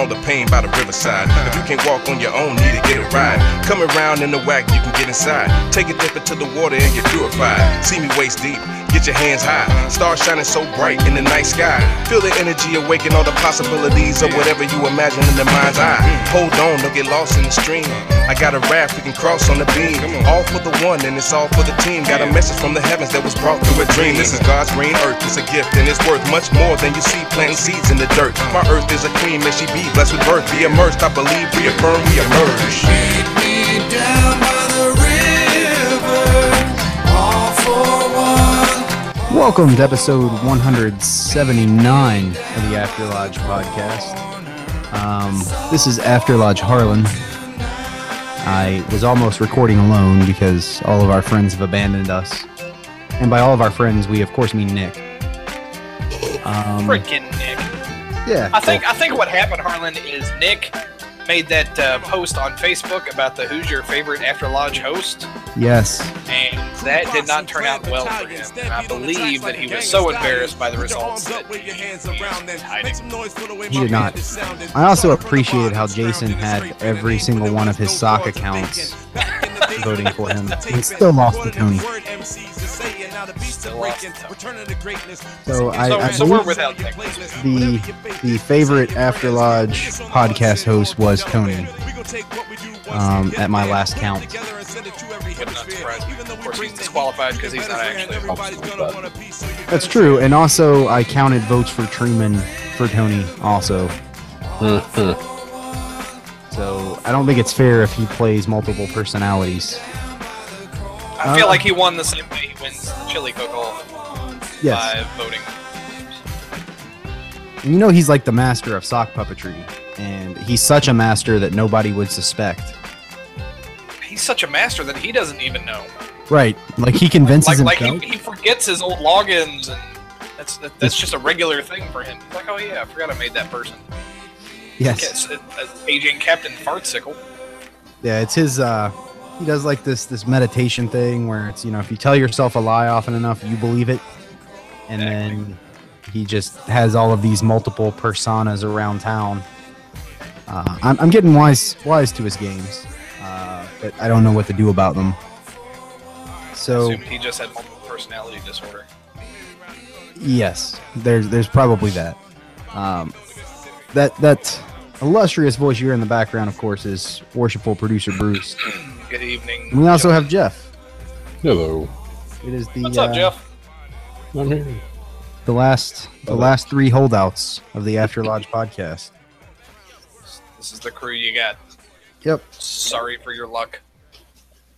On the pain by the riverside. If you can't walk on your own, need to get a ride. Come around in the whack, you can get inside. Take a dip into the water and get purified. See me waist deep, get your hands high. Stars shining so bright in the night sky. Feel the energy awaken all the possibilities of whatever you imagine in the mind's eye. Hold on, don't get lost in the stream. I got a raft we can cross on the beam. All for the one and it's all for the team. Got a message from the heavens that was brought through a dream. This is God's green earth, it's a gift and it's worth much more than you see planting seeds in the dirt. My earth is a queen, may she be blessed with birth. Be immersed, I believe, reaffirm, we emerge. Meet me down by the river. All for one. Welcome to episode 179 of the After Lodge podcast. Um, this is After Lodge Harlan. I was almost recording alone because all of our friends have abandoned us. And by all of our friends, we of course mean Nick. Um, Freaking Nick. yeah. I think I think what happened, Harlan, is Nick made that uh, post on Facebook about the who's your favorite After Lodge host, Yes. and that did not turn out well for him. And I believe that he was so embarrassed by the results that he. He did not. I also appreciated how Jason had every single one of his sock accounts voting for him. He still lost to Tony. Still lost to So I, So, I so we're believe without the the favorite After Lodge podcast host was Tony. Um, at my last count. Would not surprise me. Of course, he's disqualified because he's not actually a. That's true, and also I counted votes for Truman for Tony also. So I don't think it's fair if he plays multiple personalities. I feel uh, like he won the same way he wins Chili Cook-Off Yes, by voting. and you know he's like the master of sock puppetry, and he's such a master that nobody would suspect. He's such a master that he doesn't even know. Right, like he convinces like like himself. he, he forgets his old logins and that's that, that's just a regular thing for him. He's like, oh yeah, I forgot I made that person. Yes, aging Captain Fartsicle. Yeah, it's his. uh He does like this this meditation thing where it's you know if you tell yourself a lie often enough, you believe it, and then he just has all of these multiple personas around town. Uh, I'm, I'm getting wise wise to his games, uh, but I don't know what to do about them. So he just had multiple personality disorder. yes, there's there's probably that. Um, that that illustrious voice you hear in the background, of course, is worshipful producer Bruce. Good evening. And we also have Jeff. Hello. It is the What's up, uh, Jeff? I'm here. the last the last three holdouts of the After Lodge podcast. This is the crew you got. Yep. Sorry for your luck.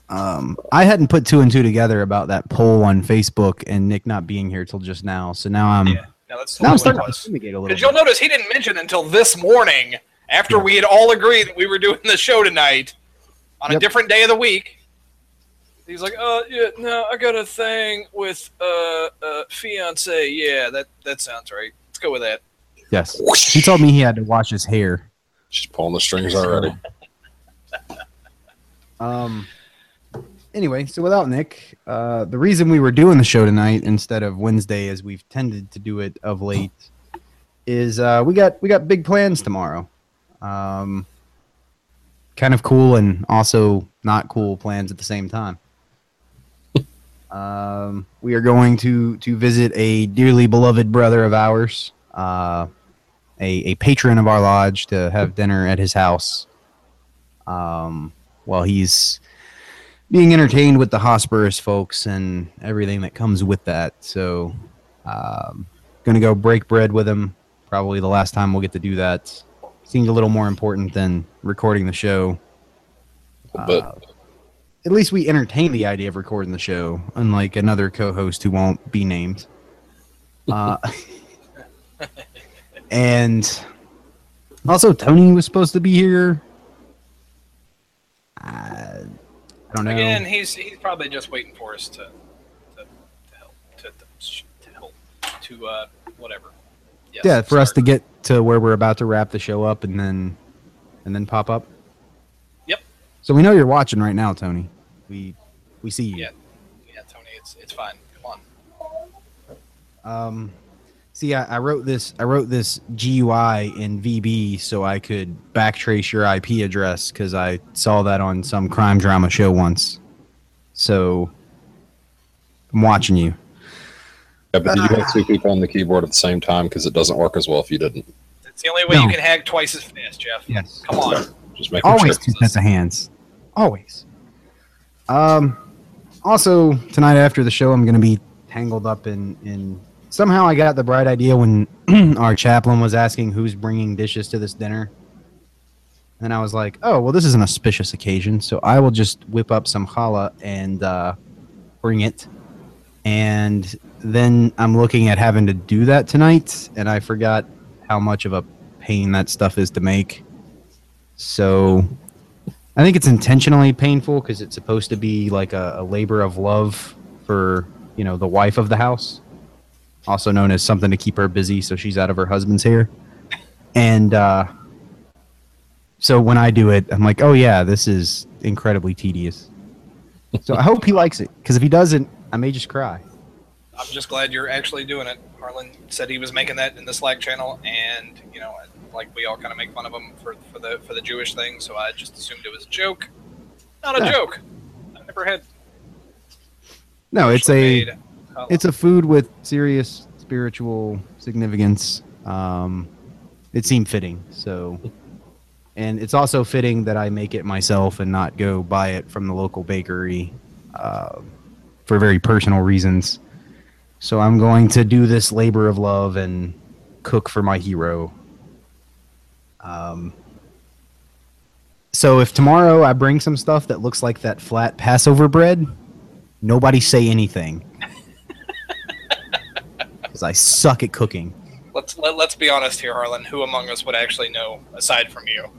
Um, I hadn't put two and two together about that poll on Facebook and Nick not being here till just now. So now I'm Yeah. Now that's now I'm starting what to it fumigate a little. Because you'll notice he didn't mention until this morning, after we had all agreed that we were doing the show tonight on a different day of the week. He's like, "Uh, yeah, no, I got a thing with uh, uh, fiance. Yeah, that that sounds right. Let's go with that." Yes. He told me he had to wash his hair. She's pulling the strings already. Um. Anyway, so without Nick, uh, the reason we were doing the show tonight instead of Wednesday, as we've tended to do it of late, is uh, we got we got big plans tomorrow. Um, kind of cool and also not cool plans at the same time. um, we are going to to visit a dearly beloved brother of ours, uh, a a patron of our lodge, to have dinner at his house. Um, while he's being entertained with the Hosperus folks and everything that comes with that. So, um, gonna go break bread with them. Probably the last time we'll get to do that. Seems a little more important than recording the show. But At least we entertain the idea of recording the show, unlike another co-host who won't be named. Uh, and also, Tony was supposed to be here. Uh, I don't know. Again, he's he's probably just waiting for us to to, to help to, to, to help to uh whatever. Yes, yeah, for us to get to where we're about to wrap the show up and then and then pop up. Yep. So we know you're watching right now, Tony. We we see you. Yeah, yeah, Tony, it's it's fine. Come on. Um, see, I, I wrote this. I wrote this GUI in VB so I could backtrace your IP address because I saw that on some crime drama show once. So I'm watching you. yeah, but you have two people on the keyboard at the same time because it doesn't work as well if you didn't. It's the only way No. you can hack twice as fast, Jeff. Yes. Come on. Just making Always two sets of hands. Always. Um. Also, tonight after the show, I'm going to be tangled up in in. Somehow, I got the bright idea when our chaplain was asking who's bringing dishes to this dinner. And I was like, "Oh, well, this is an auspicious occasion, so I will just whip up some challah and uh, bring it." And then I'm looking at having to do that tonight, and I forgot how much of a pain that stuff is to make. So I think it's intentionally painful because it's supposed to be like a, a labor of love for you know the wife of the house, also known as something to keep her busy so she's out of her husband's hair. And uh, so when I do it, I'm like, oh yeah, this is incredibly tedious. So I hope he likes it because if he doesn't, I may just cry. I'm just glad you're actually doing it. Harlan said he was making that in the Slack channel, and you know, like we all kind of make fun of him for, for the for the Jewish thing, so I just assumed it was a joke. Not a Yeah. joke. I never had. No, it's a made. It's a food with serious spiritual significance. Um, it seemed fitting, so, and it's also fitting that I make it myself and not go buy it from the local bakery, uh, for very personal reasons. So I'm going to do this labor of love and cook for my hero. Um, so if tomorrow I bring some stuff that looks like that flat Passover bread, nobody say anything. Because I suck at cooking. Let's let, let's be honest here, Harlan. Who among us would actually know aside from you?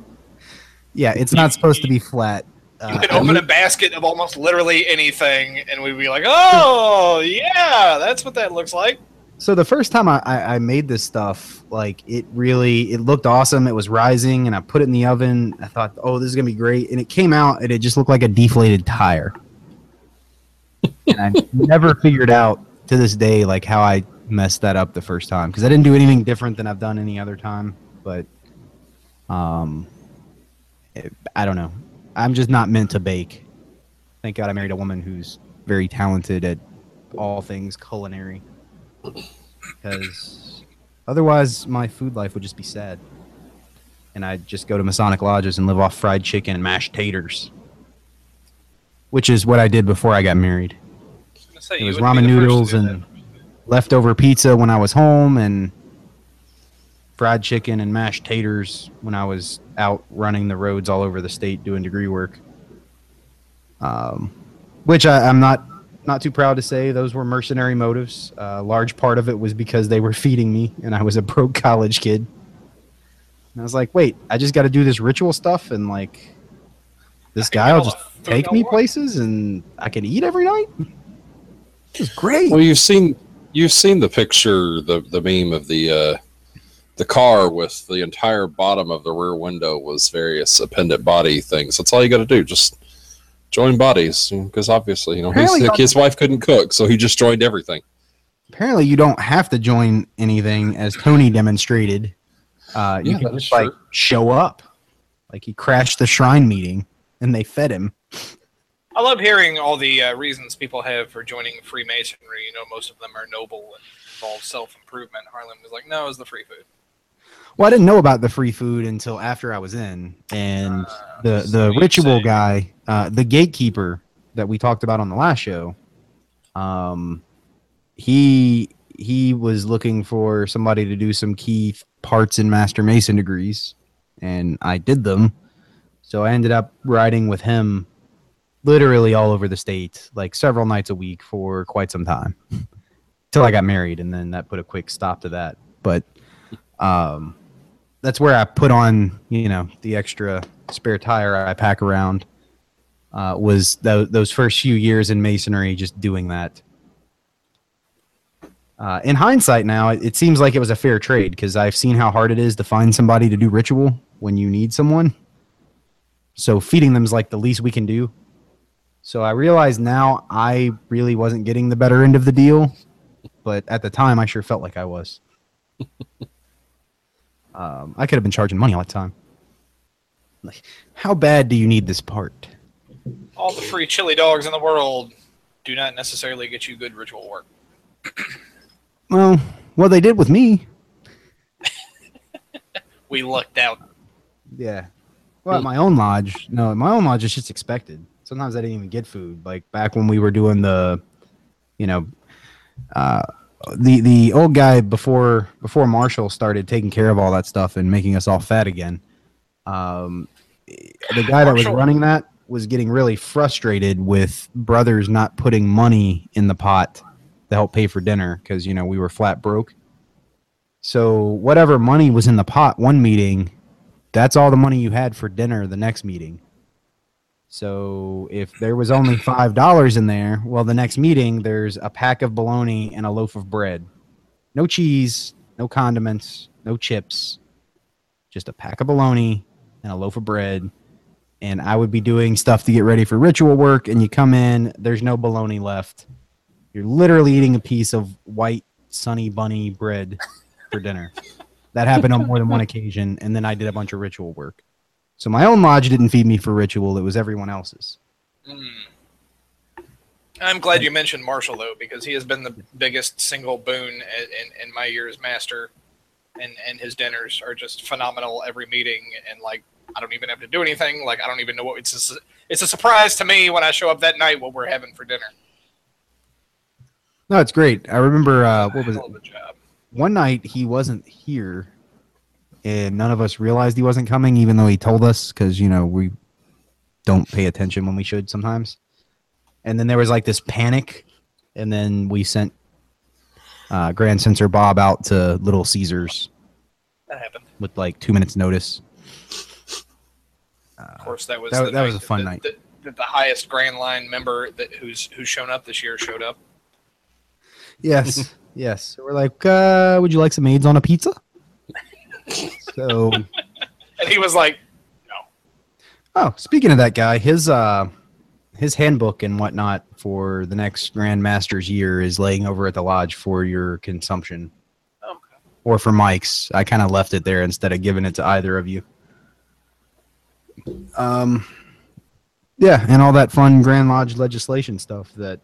Yeah, it's not supposed to be flat. You Uh, could open a basket of almost literally anything, and we'd be like, "Oh, yeah, that's what that looks like." so the first time I, I, I made this stuff, like it really it looked awesome. It was rising, and I put it in the oven. I thought, oh, this is gonna be great, and it came out, and it just looked like a deflated tire. and I never figured out to this day like how I messed that up the first time because I didn't do anything different than I've done any other time. But um, it- I don't know. I'm just not meant to bake. Thank God I married a woman who's very talented at all things culinary. Because otherwise, my food life would just be sad. And I'd just go to Masonic lodges and live off fried chicken and mashed taters, which is what I did before I got married. I was It was ramen the first to noodles and. Leftover pizza when I was home, and fried chicken and mashed taters when I was out running the roads all over the state doing degree work. Um, which I, I'm not not too proud to say those were mercenary motives. A large part of it was because they were feeding me, and I was a broke college kid. And I was like, wait, I just got to do this ritual stuff, and like this guy will just take me want. places, and I can eat every night. This is great. Well, you've seen you've seen the picture, the the meme of the uh, the car with the entire bottom of the rear window was various appendant body things. That's all you got to do. Just join bodies because obviously, you know, his, Apparently his wife couldn't cook, so he just joined everything. apparently you don't have to join anything, as Tony demonstrated. Uh, you Yeah, can just like show up. Like he crashed the shrine meeting, and they fed him. I love hearing all the uh, reasons people have for joining Freemasonry. You know, most of them are noble and involve self improvement. Harlan was like, no, it's the free food. Well, I didn't know about the free food until after I was in, and the the you ritual guy, uh, the gatekeeper that we talked about on the last show, um, he he was looking for somebody to do some key parts in Master Mason degrees, and I did them. So I ended up riding with him, literally all over the state, like several nights a week for quite some time, till I got married, and then that put a quick stop to that. But um, that's where I put on, you know, the extra spare tire I pack around. Uh, was tho- those first few years in masonry, just doing that. Uh, in hindsight, now it seems like it was a fair trade because I've seen how hard it is to find somebody to do ritual when you need someone. So feeding them is like the least we can do. So I realize now I really wasn't getting the better end of the deal, but at the time I sure felt like I was. Um, I could have been charging money all the time. Like, how bad do you need this part? All the free chili dogs in the world do not necessarily get you good ritual work. Well, well, they did with me. We lucked out. Yeah. Well, at my own lodge, no, at my own lodge, it's just expected. Sometimes I didn't even get food. Like back when we were doing the, you know, uh, the the old guy before before Marshall started taking care of all that stuff and making us all fat again. Um, the guy that was running that was getting really frustrated with brothers not putting money in the pot to help pay for dinner because you know we were flat broke. So whatever money was in the pot one meeting, that's all the money you had for dinner the next meeting. So if there was only five dollars in there, well, the next meeting there's a pack of bologna and a loaf of bread, no cheese, no condiments, no chips, just a pack of bologna and a loaf of bread. And I would be doing stuff to get ready for ritual work, and you come in, there's no bologna left. You're literally eating a piece of white sunny bunny bread for dinner. That happened on more than one occasion, and then I did a bunch of ritual work. So my own lodge didn't feed me for ritual; it was everyone else's. I'm glad you mentioned Marshall though, because he has been the biggest single boon in, in, my year as master, and and his dinners are just phenomenal every meeting, and like I don't even have to do anything. Like I don't even know what it's. A, it's a surprise to me when I show up that night what we're having for dinner. No, it's great. I remember uh, what was it? Hell of a job. One night he wasn't here, and none of us realized he wasn't coming, even though he told us, because you know we don't pay attention when we should sometimes. And then there was like this panic, and then we sent uh, Grand Censor Bob out to Little Caesars That happened. with like two minutes notice. Of course, that was that- the that was a fun that- night. That, that the highest Grand Line member that who's who's shown up this year showed up. Yes, yes. So we're like, uh, would you like some AIDS on a pizza? So, And he was like, "No, oh, speaking of that guy, his uh, his handbook and whatnot for the next Grand Master's year is laying over at the lodge for your consumption, okay. or for Mike's. I kind of left it there instead of giving it to either of you. Um, yeah, and all that fun Grand Lodge legislation stuff that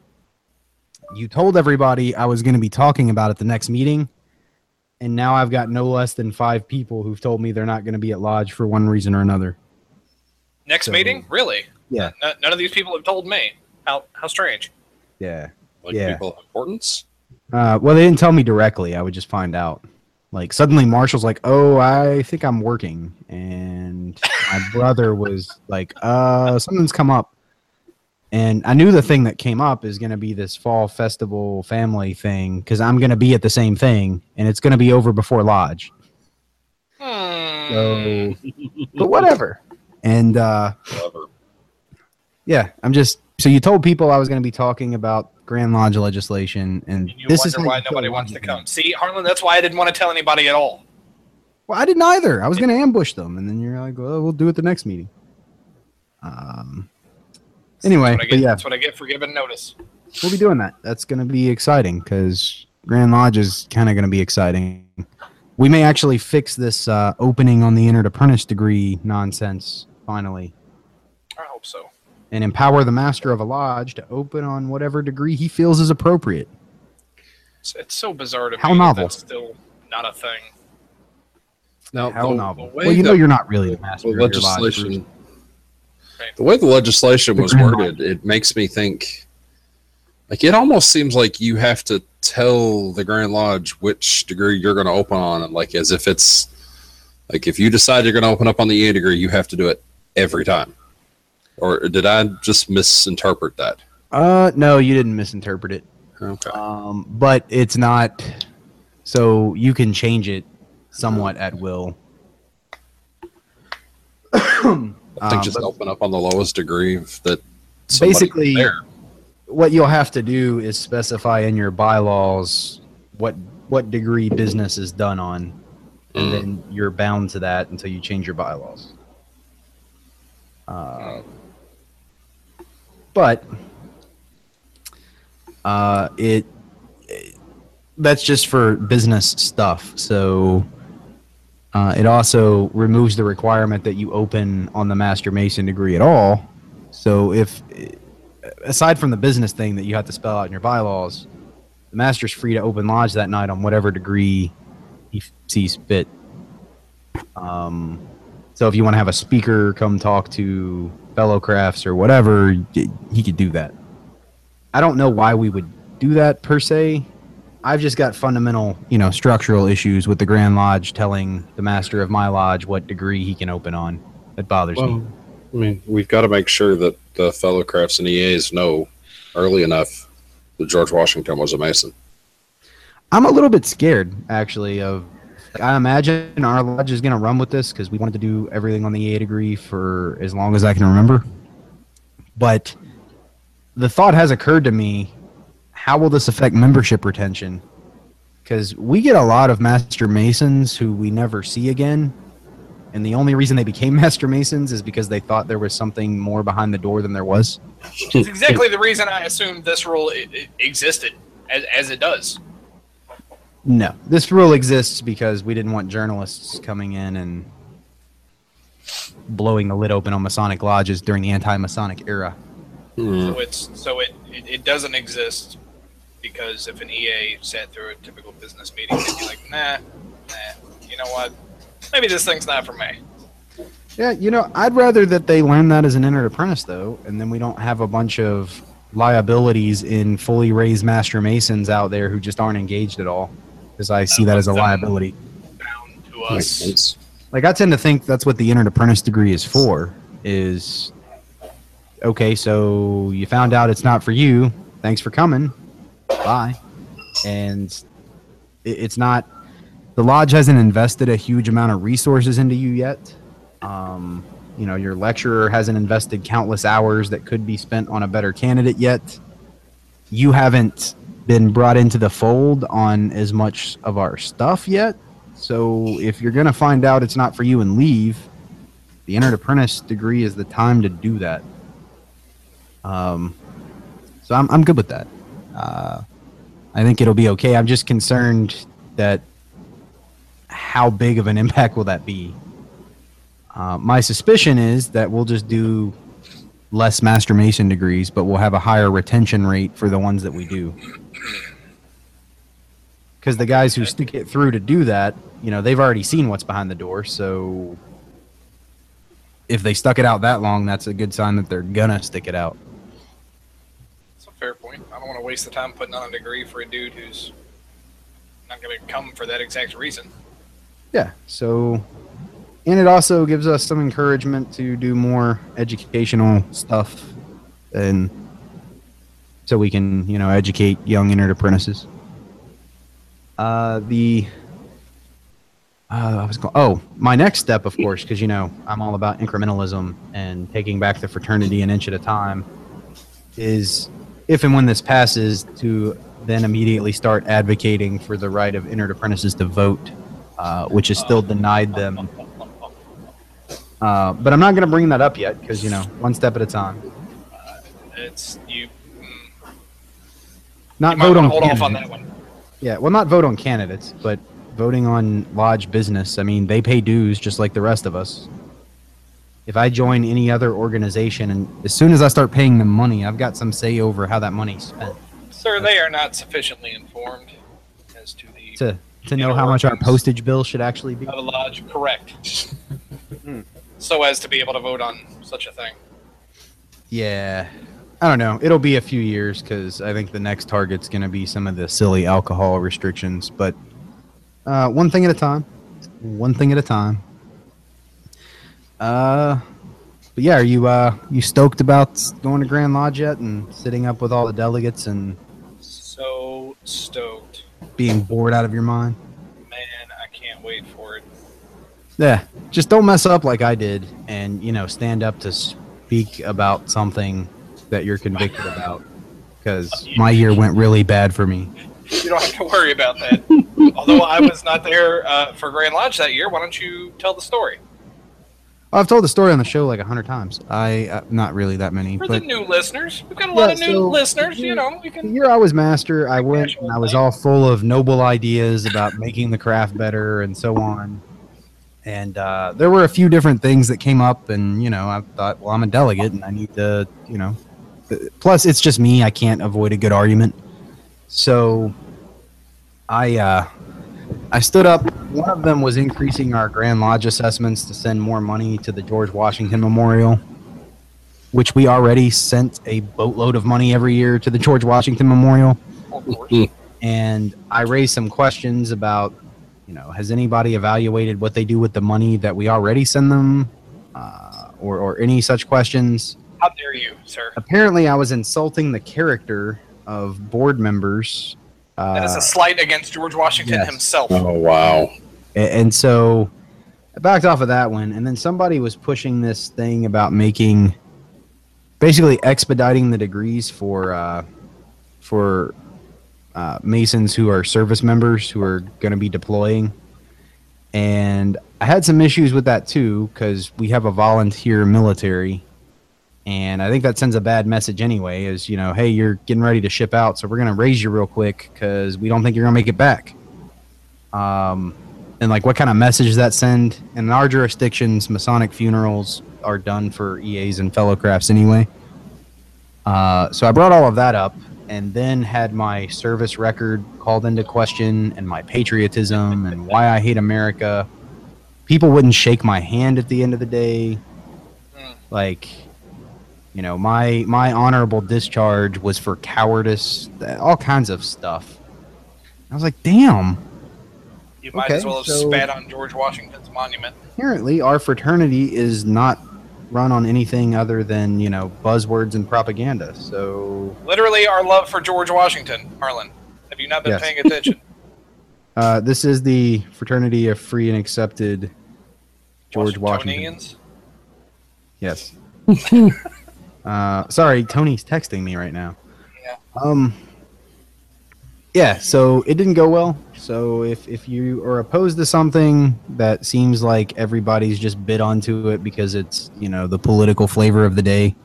you told everybody I was going to be talking about at the next meeting, and now I've got no less than five people who've told me they're not going to be at Lodge for one reason or another. next So- meeting, really? Yeah. N- none of these people have told me. How how strange." Yeah. Like Yeah. people importance. Uh, well, they didn't tell me directly. I would just find out. Like suddenly, Marshall's like, "Oh, I think I'm working," and my brother was like, "Uh, something's come up." And I knew the thing that came up is going to be this fall festival family thing because I'm going to be at the same thing, and it's going to be over before lodge. Hmm. So, but whatever. And uh, Clever. yeah, I'm just. So you told people I was going to be talking about Grand Lodge legislation, and And you this wonder is why nobody wants to come. See, Harlan, that's why I didn't want to tell anybody at all. Well, I didn't either. I was going to ambush them, and then you're like, "Well, we'll do it the next meeting." Um. Anyway, That's what but get, yeah, that's what I get for giving notice. we'll be doing that. That's going to be exciting because Grand Lodge is kind of going to be exciting. We may actually fix this uh, opening on the entered apprentice degree nonsense finally, I hope so. and empower the master of a lodge to open on whatever degree he feels is appropriate. It's, it's so bizarre to How me that novel. that's still not a thing. Now, How the, novel. the Well, you know you're not really the master the of your lodge. legislation, Right. The way the legislation was worded, it makes me think like it almost seems like you have to tell the Grand Lodge which degree you're going to open on, and like as if it's like if you decide you're going to open up on the EA degree, you have to do it every time. Or did I just misinterpret that? Uh, no, you didn't misinterpret it. Okay. Um, but it's not. So you can change it somewhat at will. I think Um, just open up on the lowest degree that Basically- there. what you'll have to do is specify in your bylaws what what degree business is done on, and Mm. then you're bound to that until you change your bylaws. Uh, but uh, it, it- that's just for business stuff. So uh, it also removes the requirement that you open on the master mason degree at all. So if aside from the business thing that you have to spell out in your bylaws, the master's free to open lodge that night on whatever degree he sees fit. Um, so if you want to have a speaker come talk to fellow crafts or whatever, he could do that. I don't know why we would do that per se. I've just got fundamental, you know, structural issues with the Grand Lodge telling the master of my lodge what degree he can open on. That bothers me. I mean, we've got to make sure that the fellow crafts and EAs know early enough that George Washington was a Mason. I'm a little bit scared, actually. Of I imagine our lodge is going to run with this because we wanted to do everything on the EA degree for as long as I can remember. But the thought has occurred to me: How will this affect membership retention? Because we get a lot of Master Masons who we never see again, and the only reason they became Master Masons is because they thought there was something more behind the door than there was. It's exactly the reason I assumed this rule existed as, as it does. No, this rule exists because we didn't want journalists coming in and blowing the lid open on Masonic lodges during the anti-Masonic era. So it's so it, it, it doesn't exist because if an EA sat through a typical business meeting, they'd be like, nah, nah, you know what? Maybe this thing's not for me. Yeah, you know, I'd rather that they learn that as an entered apprentice, though, and then we don't have a bunch of liabilities in fully raised Master Masons out there who just aren't engaged at all, because I see that as a liability. Bound to us. like I tend to think that's what the entered apprentice degree is for. Is okay, so you found out it's not for you. Thanks for coming. Bye. And it, it's not. The lodge hasn't invested a huge amount of resources into you yet. Um, you know, your lecturer hasn't invested countless hours that could be spent on a better candidate yet. You haven't been brought into the fold on as much of our stuff yet. So if you're going to find out it's not for you and leave, the entered apprentice degree is the time to do that. Um, so I'm, I'm good with that. Uh, I think it'll be okay. I'm just concerned that how big of an impact will that be? Uh, my suspicion is that we'll just do less Master Mason degrees, but we'll have a higher retention rate for the ones that we do. Because the guys who stick it through to do that, you know, they've already seen what's behind the door. So if they stuck it out that long, that's a good sign that they're gonna stick it out. Fair point. I don't want to waste the time putting on a degree for a dude who's not going to come for that exact reason. Yeah. So, and it also gives us some encouragement to do more educational stuff, and so we can, you know, educate young entered apprentices. Uh, the uh, I was going. Oh, my next step, of course, because you know I'm all about incrementalism and taking back the fraternity an inch at a time. Is if and when this passes, to then immediately start advocating for the right of entered apprentices to vote, uh, which is still denied them. Uh, but I'm not going to bring that up yet because you know one step at a time. It's you. Mm, Not you vote on hold off on that one. Yeah, well, not vote on candidates, but voting on lodge business. I mean, they pay dues just like the rest of us. If I join any other organization, and as soon as I start paying them money, I've got some say over how that money's spent. Sir, they are not sufficiently informed as to the To to know how much our postage bill should actually be. of a lodge. Correct. so as to be able to vote on such a thing. Yeah. I don't know. It'll be a few years because I think the next target's going to be some of the silly alcohol restrictions. But uh, one thing at a time. One thing at a time. Uh, but yeah, are you uh you stoked about going to Grand Lodge yet and sitting up with all the delegates and So stoked. being bored out of your mind? Man, I can't wait for it. Yeah, just don't mess up like I did, and you know, stand up to speak about something that you're convicted about. Because my year went really bad for me. You don't have to worry about that. Although I was not there uh, for Grand Lodge that year, why don't you tell the story? I've told the story on the show like a hundred times. I uh, not really that many, For but the new listeners, we've got a lot of new so- listeners. You know, we the can. year I was master, I went and I was all full of noble ideas about making the craft better and so on. And uh, there were a few different things that came up, and you know, I thought, well, I'm a delegate, and I need to, you know. uh, Plus, it's just me; I can't avoid a good argument. So, I uh, I stood up. One of them was increasing our Grand Lodge assessments to send more money to the George Washington Memorial, which we already sent a boatload of money every year to the George Washington Memorial. And I raised some questions about, you know, has anybody evaluated what they do with the money that we already send them, uh, or or any such questions? How dare you, sir? Apparently, I was insulting the character of board members. Uh, That is a slight against George Washington yes. himself. Oh wow. A- And so I backed off of that one. And then somebody was pushing this thing about making basically expediting the degrees for uh, for uh, Masons who are service members who are going to be deploying. And I had some issues with that too because we have a volunteer military. And I think that sends a bad message anyway is, you know, hey, you're getting ready to ship out. So we're going to raise you real quick because we don't think you're going to make it back. Um, and like what kind of message does that send in our jurisdictions masonic funerals are done for eas and fellow crafts anyway uh, so i brought all of that up and then had my service record called into question and my patriotism and why i hate america people wouldn't shake my hand at the end of the day like you know my my honorable discharge was for cowardice all kinds of stuff i was like damn You might Okay, as well have so- spat on George Washington's monument. apparently our fraternity is not run on anything other than you know buzzwords and propaganda so Literally, our love for George Washington, Harlan. Have you not been Yes. paying attention? uh, this is the fraternity of free and accepted george washington Washingtonians? yes uh, sorry tony's texting me right now. Yeah. um yeah so it didn't go well. So if, if you are opposed to something that seems like everybody's just bit onto it because it's you know the political flavor of the day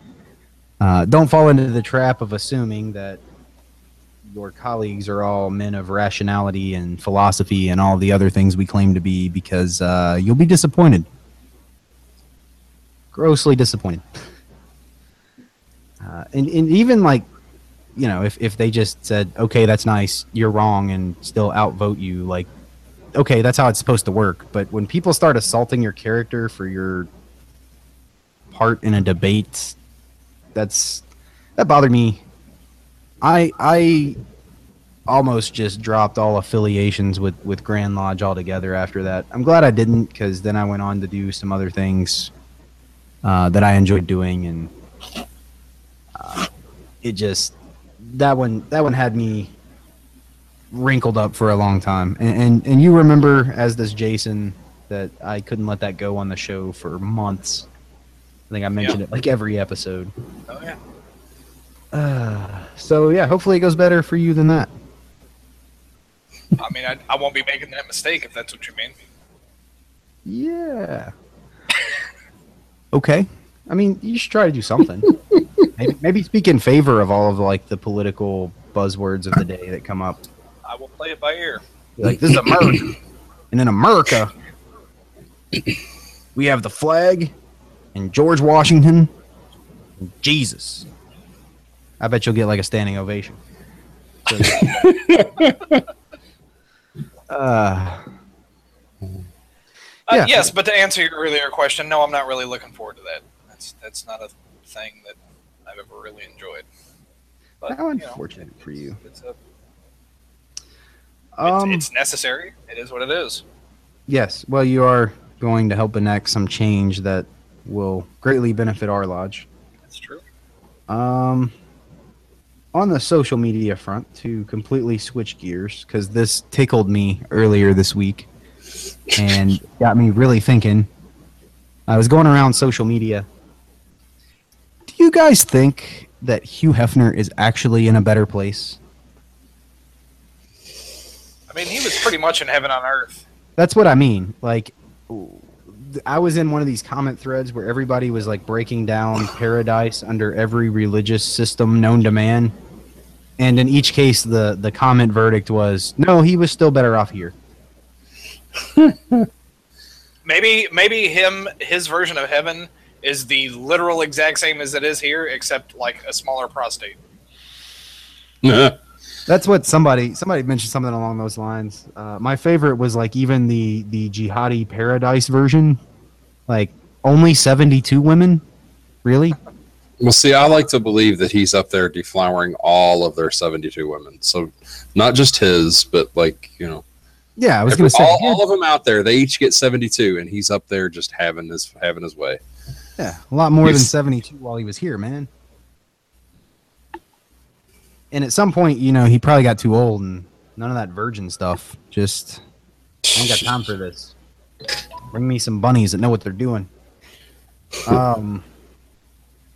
uh, don't fall into the trap of assuming that your colleagues are all men of rationality and philosophy and all the other things we claim to be because uh, you'll be disappointed. Grossly disappointed uh, and, and even like you know if, if they just said okay that's nice you're wrong and still outvote you like okay that's how it's supposed to work. But when people start assaulting your character for your part in a debate that's that bothered me. I i almost just dropped all affiliations with with grand lodge altogether after that. I'm glad i didn't because then i went on to do some other things uh, that i enjoyed doing and uh, it just that one that one had me wrinkled up for a long time. And, and and you remember as does jason that i couldn't let that go on the show for months. I think i mentioned it like every episode. Oh, yeah. uh, so yeah hopefully it goes better for you than that. I mean, I, I won't be making that mistake if that's what you mean. yeah. Okay. I mean you should try to do something maybe, maybe speak in favor of all of like the political buzzwords of the day that come up I will play it by ear. Like, this is America. and in America, we have the flag and George Washington and Jesus. I bet you'll get like a standing ovation. So- uh, Uh, Yeah. Yes, but to answer your earlier question, no, I'm not really looking forward to that. That's that's not a thing that I've ever really enjoyed. But, how you know, unfortunate for you. It's, a, it's, Um, it's necessary. It is what it is. yes. Well, you are going to help enact some change that will greatly benefit our lodge. That's true. Um, on the social media front, to completely switch gears, because this tickled me earlier this week and got me really thinking. I was going around social media. Do you guys think that Hugh Hefner is actually in a better place? I mean, he was pretty much in heaven on earth. That's what I mean. Like, I was in one of these comment threads where everybody was like breaking down paradise under every religious system known to man, and in each case, the the comment verdict was no, he was still better off here. Maybe maybe him his version of heaven is the literal exact same as it is here, except like a smaller prostate. That's what somebody somebody mentioned something along those lines. Uh, my favorite was like even the the jihadi paradise version, like only seventy two women. Really? Well, see, I like to believe that he's up there deflowering all of their 72 women. So, not just his, but like, you know, Yeah, I was gonna say. all, all of them out there, they each get 72, and he's up there just having his having his way. Yeah, a lot more than 72 while he was here, man. And at some point, you know, he probably got too old and none of that virgin stuff. Just, I ain't got time for this. Bring me some bunnies that know what they're doing. Um,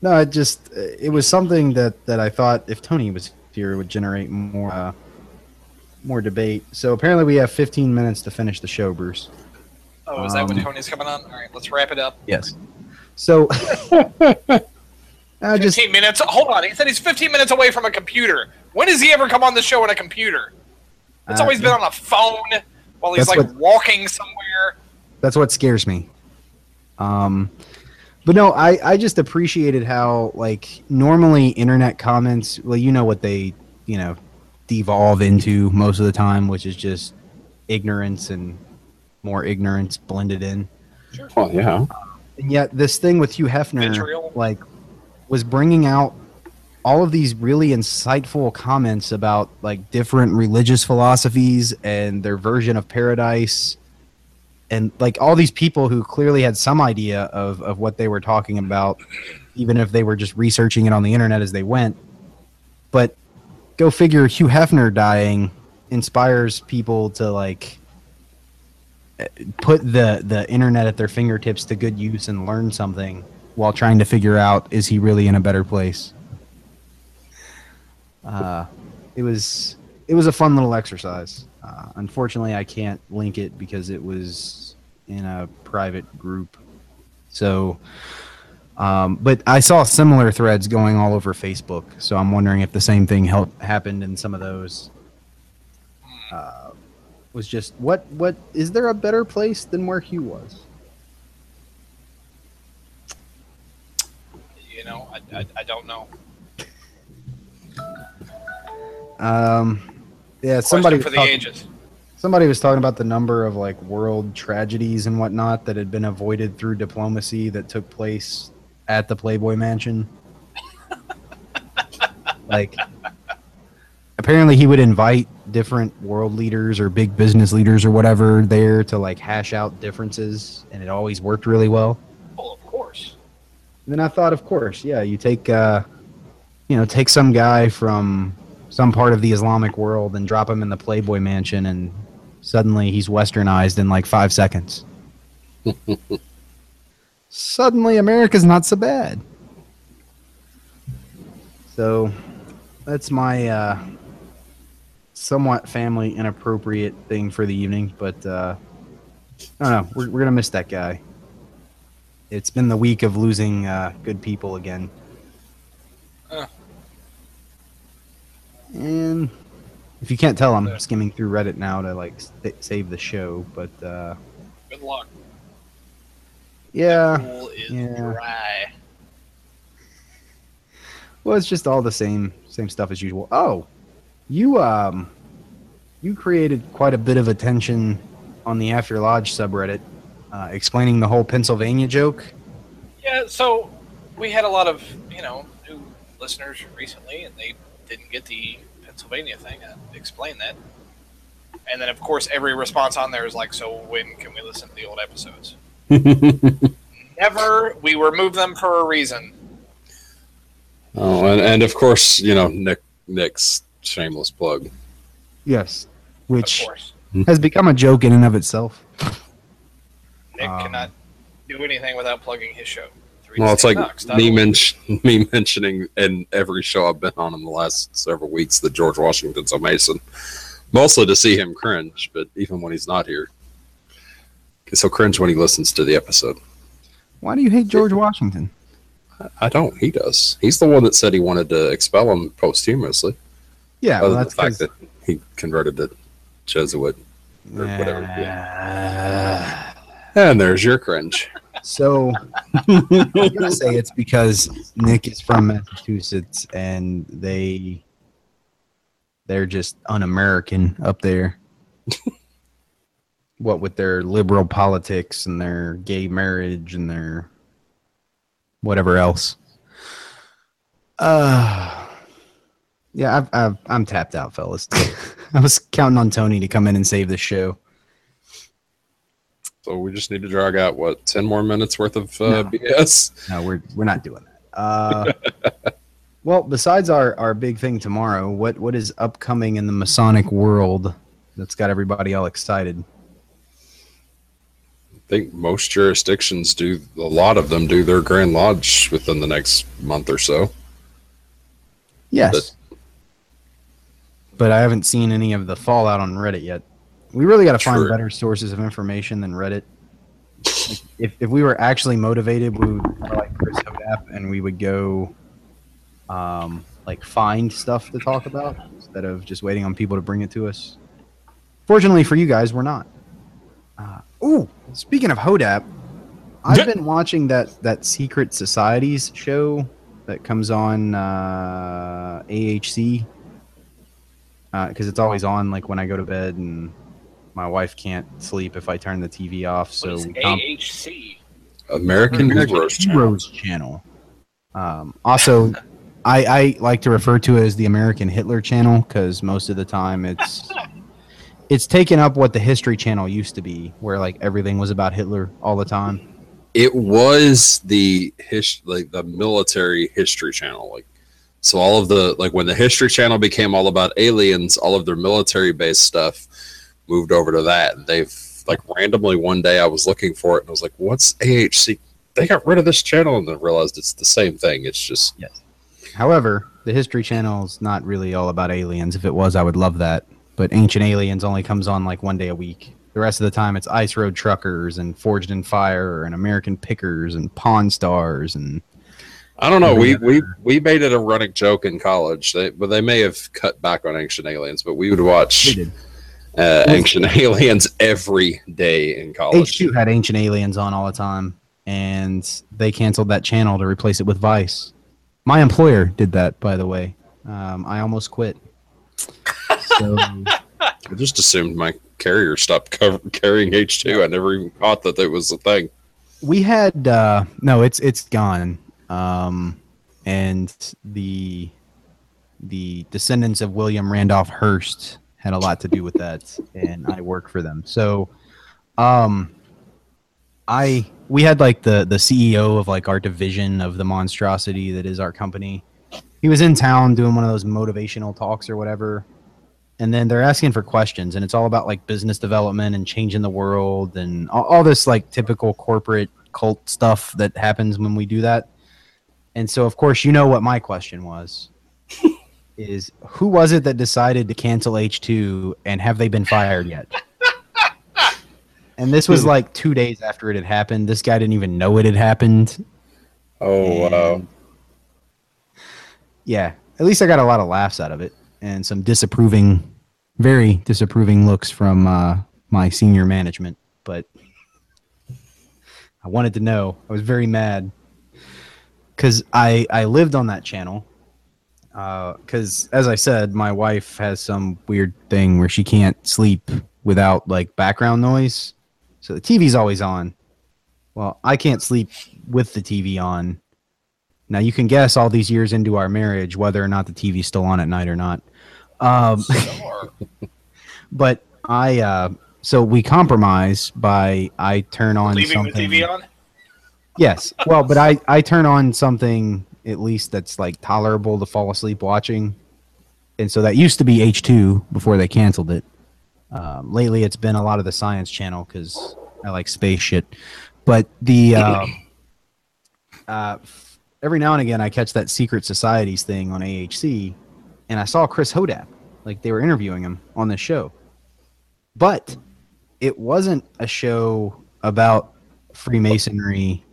no, it just, it was something that, that I thought if Tony was here, it would generate more, uh, more debate. So apparently we have 15 minutes to finish the show, Bruce. Oh, is that when Um, Tony's coming on? All right, let's wrap it up. Yes. So, I just, 15 minutes. Hold on. He said he's 15 minutes away from a computer. When has he ever come on the show on a computer? It's Uh, always been on a phone while he's like what- walking somewhere. that's what scares me. Um, but no, I, I just appreciated how like normally internet comments, well, you know what they, you know, devolve into most of the time, which is just ignorance and more ignorance blended in. Well, yeah. And yet this thing with Hugh Hefner, like, was bringing out all of these really insightful comments about like different religious philosophies and their version of paradise. And like all these people who clearly had some idea of, of what they were talking about even if they were just researching it on the internet as they went. But go figure hugh hefner dying inspires people to like put the the internet at their fingertips to good use and learn something while trying to figure out is he really in a better place? Uh, it was it was a fun little exercise. Uh, unfortunately i can't link it because it was in a private group. So um, but i saw similar threads going all over facebook. So i'm wondering if the same thing hel- happened in some of those. Uh, was just what what is there a better place than where hugh was You know, I, I, I don't know. um yeah Somebody for the talking- ages. Somebody was talking about the number of like world tragedies and whatnot that had been avoided through diplomacy that took place at the Playboy Mansion. like, apparently, he would invite different world leaders or big business leaders or whatever there to like hash out differences, and it always worked really well. Well, of course. And then I thought, of course, yeah, you take, uh, you know, take some guy from some part of the Islamic world and drop him in the Playboy Mansion, and suddenly he's westernized in like five seconds. suddenly, America's not so bad. So, that's my uh, somewhat family inappropriate thing for the evening, but uh, I don't know. We're, we're gonna miss that guy it's been the week of losing uh, good people again. Huh. And If you can't tell, I'm skimming through Reddit now to like save the show, but uh, Good luck. yeah. Is yeah. dry. Well, it's just all the same same stuff as usual. Oh, you um, you created quite a bit of attention on the After Lodge subreddit, uh, explaining the whole Pennsylvania joke. Yeah, so we had a lot of, you know, new listeners recently, and they didn't get the Pennsylvania thing. I explained that. And then, of course, every response on there is like, so when can we listen to the old episodes? Never. We remove them for a reason. Oh, and, and of course, you know, Nick Nick's shameless plug. Yes, which has become a joke in and of itself. Nick Um, cannot do anything without plugging his show. Well, it's like Knox, me, men- me mentioning in every show I've been on in the last several weeks that George Washington's a Mason. Mostly to see him cringe, but even when he's not here. He'll cringe when he listens to the episode. Why do you hate George Washington? I don't. He does. He's the one that said he wanted to expel him posthumously. Yeah, well, that's the fact that he converted to Jesuit or whatever. Yeah. And there's your cringe. So I'm gonna say it's because Nick is from Massachusetts and they they're just un-American up there. what with their liberal politics and their gay marriage and their whatever else. Uh yeah, I've, I've, I'm tapped out, fellas. I was counting on Tony to come in and save the show. So we just need to drag out what ten more minutes worth of uh, No. BS. No, we're we're not doing that. Uh, well, besides our our big thing tomorrow, what what is upcoming in the Masonic world that's got everybody all excited? I think most jurisdictions do. A lot of them do their Grand Lodge within the next month or so. Yes, but I haven't seen any of the fallout on Reddit yet. We really got to find True. better sources of information than Reddit. Like, if if we were actually motivated, we would like Chris Hodapp and we would go, um, like find stuff to talk about instead of just waiting on people to bring it to us. Fortunately for you guys, we're not. Uh, ooh, speaking of Hodapp, I've been watching that that Secret Societies show that comes on uh, AHC because it's always on like when I go to bed and my wife can't sleep if I turn the TV off. So What is we comp- AHC? American Heroes Channel. Channel. Um, also, I, I like to refer to it as the American Hitler channel because most of the time it's it's taken up what the History Channel used to be, where like everything was about Hitler all the time. It was the his like the military history channel. Like so all of the like when the history channel became all about aliens, all of their military based stuff moved over to that. They've like randomly one day I was looking for it and I was like, what's AHC? They got rid of this channel and then realized it's the same thing. It's just yes. However, the History Channel is not really all about aliens. If it was, I would love that. But Ancient Aliens only comes on like one day a week. The rest of the time, it's Ice Road Truckers and Forged in Fire and American Pickers and Pawn Stars and I don't know. We we we made it a running joke in college. They but they may have cut back on Ancient Aliens, but we would watch uh, Ancient Aliens every day in college. H2 had Ancient Aliens on all the time, and they canceled that channel to replace it with Vice. My employer did that, by the way. Um, I almost quit. So I just assumed my carrier stopped cover- carrying H two. I never even thought that that was a thing. we had uh, no, it's it's gone, um, and the the descendants of William Randolph Hearst had a lot to do with that, and I work for them. So, um, I we had like the the CEO of like our division of the monstrosity that is our company. He was in town doing one of those motivational talks or whatever. And then they're asking for questions, and it's all about like business development and changing the world and all, all this like typical corporate cult stuff that happens when we do that. And so, of course, you know what my question was is who was it that decided to cancel H2 and have they been fired yet? and this was like two days after it had happened. This guy didn't even know it had happened. Oh wow! Yeah, at least I got a lot of laughs out of it and some disapproving very disapproving looks from uh, my senior management, but I wanted to know. I was very mad because I I lived on that channel. Because as I said, my wife has some weird thing where she can't sleep without like background noise, so the TV's always on. Well, I can't sleep with the TV on. Now you can guess all these years into our marriage whether or not the TV's still on at night or not. Um, but I uh so we compromise by I turn on Leaving the something. TV on? Yes. Well, but I I turn on something at least that's like tolerable to fall asleep watching. And so that used to be H2 before they canceled it. Um, lately it's been a lot of the science channel cuz I like space shit. But the uh, uh every now and again I catch that secret societies thing on AHC and I saw Chris Hodapp like they were interviewing him on this show. But it wasn't a show about Freemasonry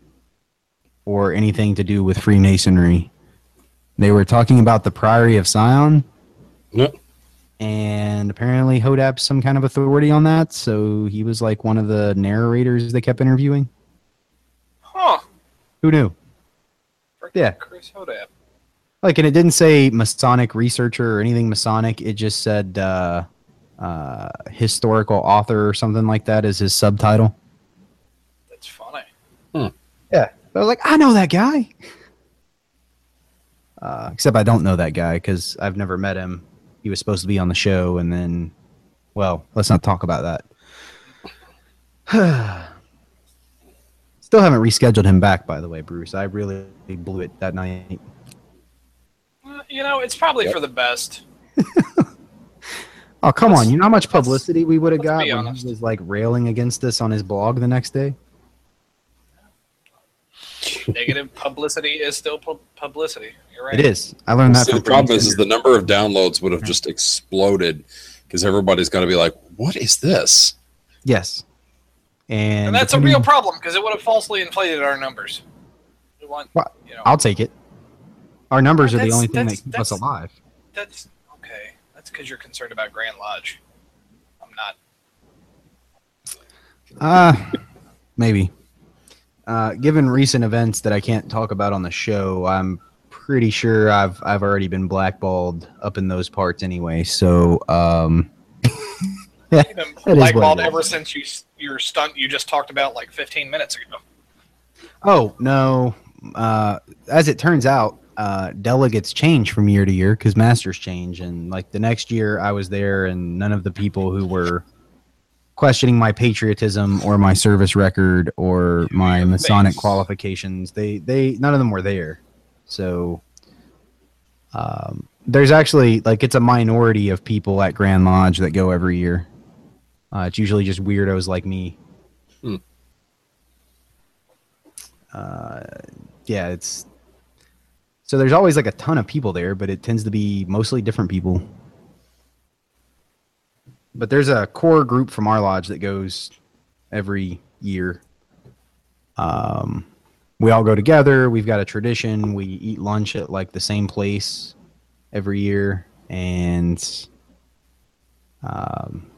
or anything to do with Freemasonry. They were talking about the Priory of Sion, Yep. and apparently Hodapp's some kind of authority on that. So he was like one of the narrators they kept interviewing. Huh. Who knew? Yeah. Chris Hodapp. Like, and it didn't say Masonic researcher or anything Masonic. It just said uh, uh, historical author or something like that as his subtitle. That's funny. Yeah. I was like, I know that guy. Uh, except I don't know that guy because I've never met him. He was supposed to be on the show, and then, well, let's not talk about that. Still haven't rescheduled him back, by the way, Bruce. I really blew it that night. You know, it's probably for the best. Oh, come Let's- on. You know how much publicity we would have got when honest. he was like railing against us on his blog the next day? Negative publicity is still pu- publicity. You're right. It is. I learned that See, from the problem is, is the number of downloads would have just exploded because everybody's going to be like, "What is this?" Yes. And, And that's a real problem because it would have falsely inflated our numbers. We want, Well, you know, I'll take it. Our numbers are the only thing that that's- keep us alive. that's okay. That's because you're concerned about Grand Lodge. I'm not. Uh, maybe. Uh, given recent events that I can't talk about on the show, I'm pretty sure I've I've already been blackballed up in those parts anyway. So, um, You've been It is what blackballed ever since you your stunt you just talked about like 15 minutes ago. oh no. Uh, as it turns out, uh, delegates change from year to year because masters change, and like the next year I was there, and none of the people who were questioning my patriotism or my service record or my Masonic qualifications. They they none of them were there. So um, there's actually like it's a minority of people at Grand Lodge that go every year. Uh, it's usually just weirdos like me. Hmm. Uh, yeah, it's so there's always like a ton of people there, but it tends to be mostly different people. But there's a core group from our lodge that goes every year. Um, we all go together. We've got a tradition. We eat lunch at like the same place every year, and um,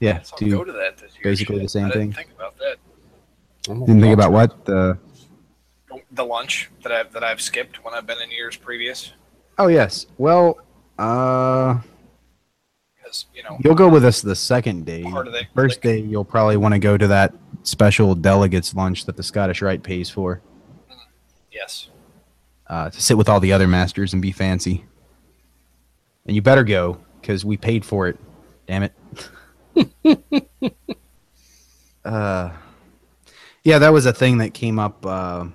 yeah, So do go to that this year. basically the same I didn't thing. Think about that. didn't think about what the. The lunch that I've that I've skipped when I've been in years previous Oh yes. Well, uh, you know you'll go with us the second day. The- First day, you'll probably want to go to that special delegates lunch that the Scottish Rite pays for yes uh, to sit with all the other masters and be fancy. And you better go because we paid for it. Damn it. uh, yeah, that was a thing that came up uh,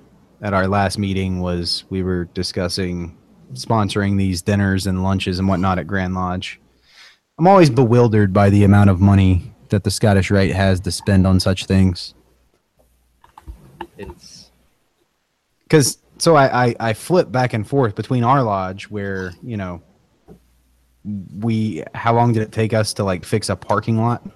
at our last meeting. Was we were discussing sponsoring these dinners and lunches and whatnot at Grand Lodge. I'm always bewildered by the amount of money that the Scottish Rite has to spend on such things. It's because so I, I I flip back and forth between our lodge where you know we how long did it take us to like fix a parking lot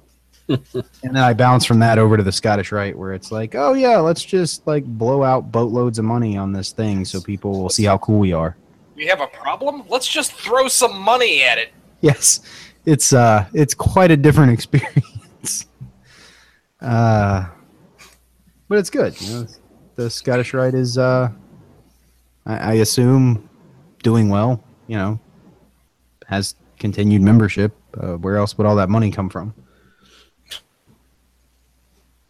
and then i bounce from that over to the Scottish Rite, where it's like oh yeah let's just like blow out boatloads of money on this thing so people will see how cool we are we have a problem. Let's just throw some money at it. yes it's uh it's quite a different experience. Uh, but it's good. You know, the Scottish Rite is uh, I, I assume doing well. You know, has continued membership. Uh, where else would all that money come from?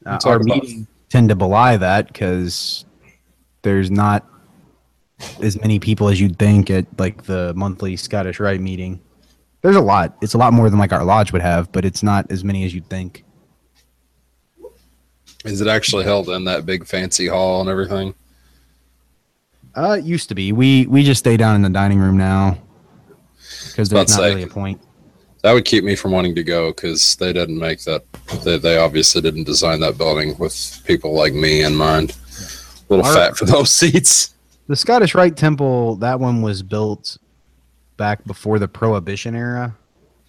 Uh, our meetings tend to belie that because there's not as many people as you'd think at like the monthly Scottish Rite meeting. There's a lot. It's a lot more than like our lodge would have, but it's not as many as you'd think. Is it actually held in that big fancy hall and everything? Uh, it used to be. We we just stay down in the dining room now because there's not say. really a point. That would keep me from wanting to go because they didn't make that. They, they obviously didn't design that building with people like me in mind. A little Our- fat for those seats. The Scottish Rite Temple, that one was built back before the Prohibition era,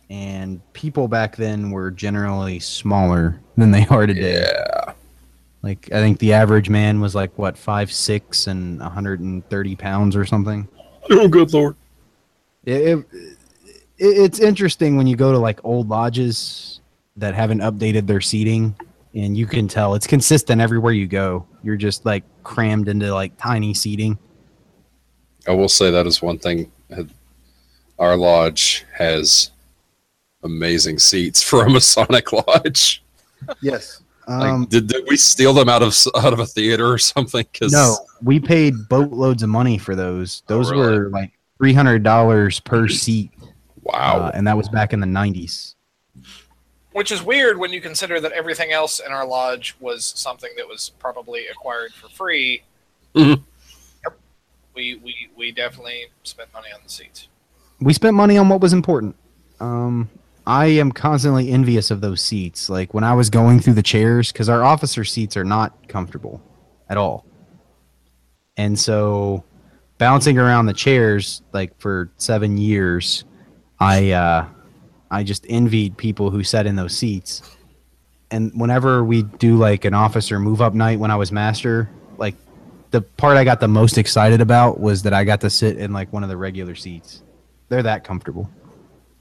and people back then were generally smaller than they are today. Yeah. Like I think the average man was like what five six and 130 pounds or something. Oh, good lord. It, it, it's interesting when you go to like old lodges that haven't updated their seating, and you can tell it's consistent everywhere you go. You're just like crammed into like tiny seating. I will say that is one thing. Our lodge has amazing seats for a Masonic lodge. Yes. Like, Um, did, did we steal them out of out of a theater or something? Because no, we paid boatloads of money for those. Oh, Those really? were like three hundred dollars per seat, wow, uh, and that was back in the nineties. Which is weird when you consider that everything else in our lodge was something that was probably acquired for free. Mhm. Yep. We, we we definitely spent money on the seats. We spent money on what was important. Um, I am constantly envious of those seats. Like when I was going through the chairs, because our officer seats are not comfortable at all. And so bouncing around the chairs like for seven years, I uh, I just envied people who sat in those seats. And whenever we do like an officer move up night when I was master, like the part I got the most excited about was that I got to sit in like one of the regular seats. They're that comfortable.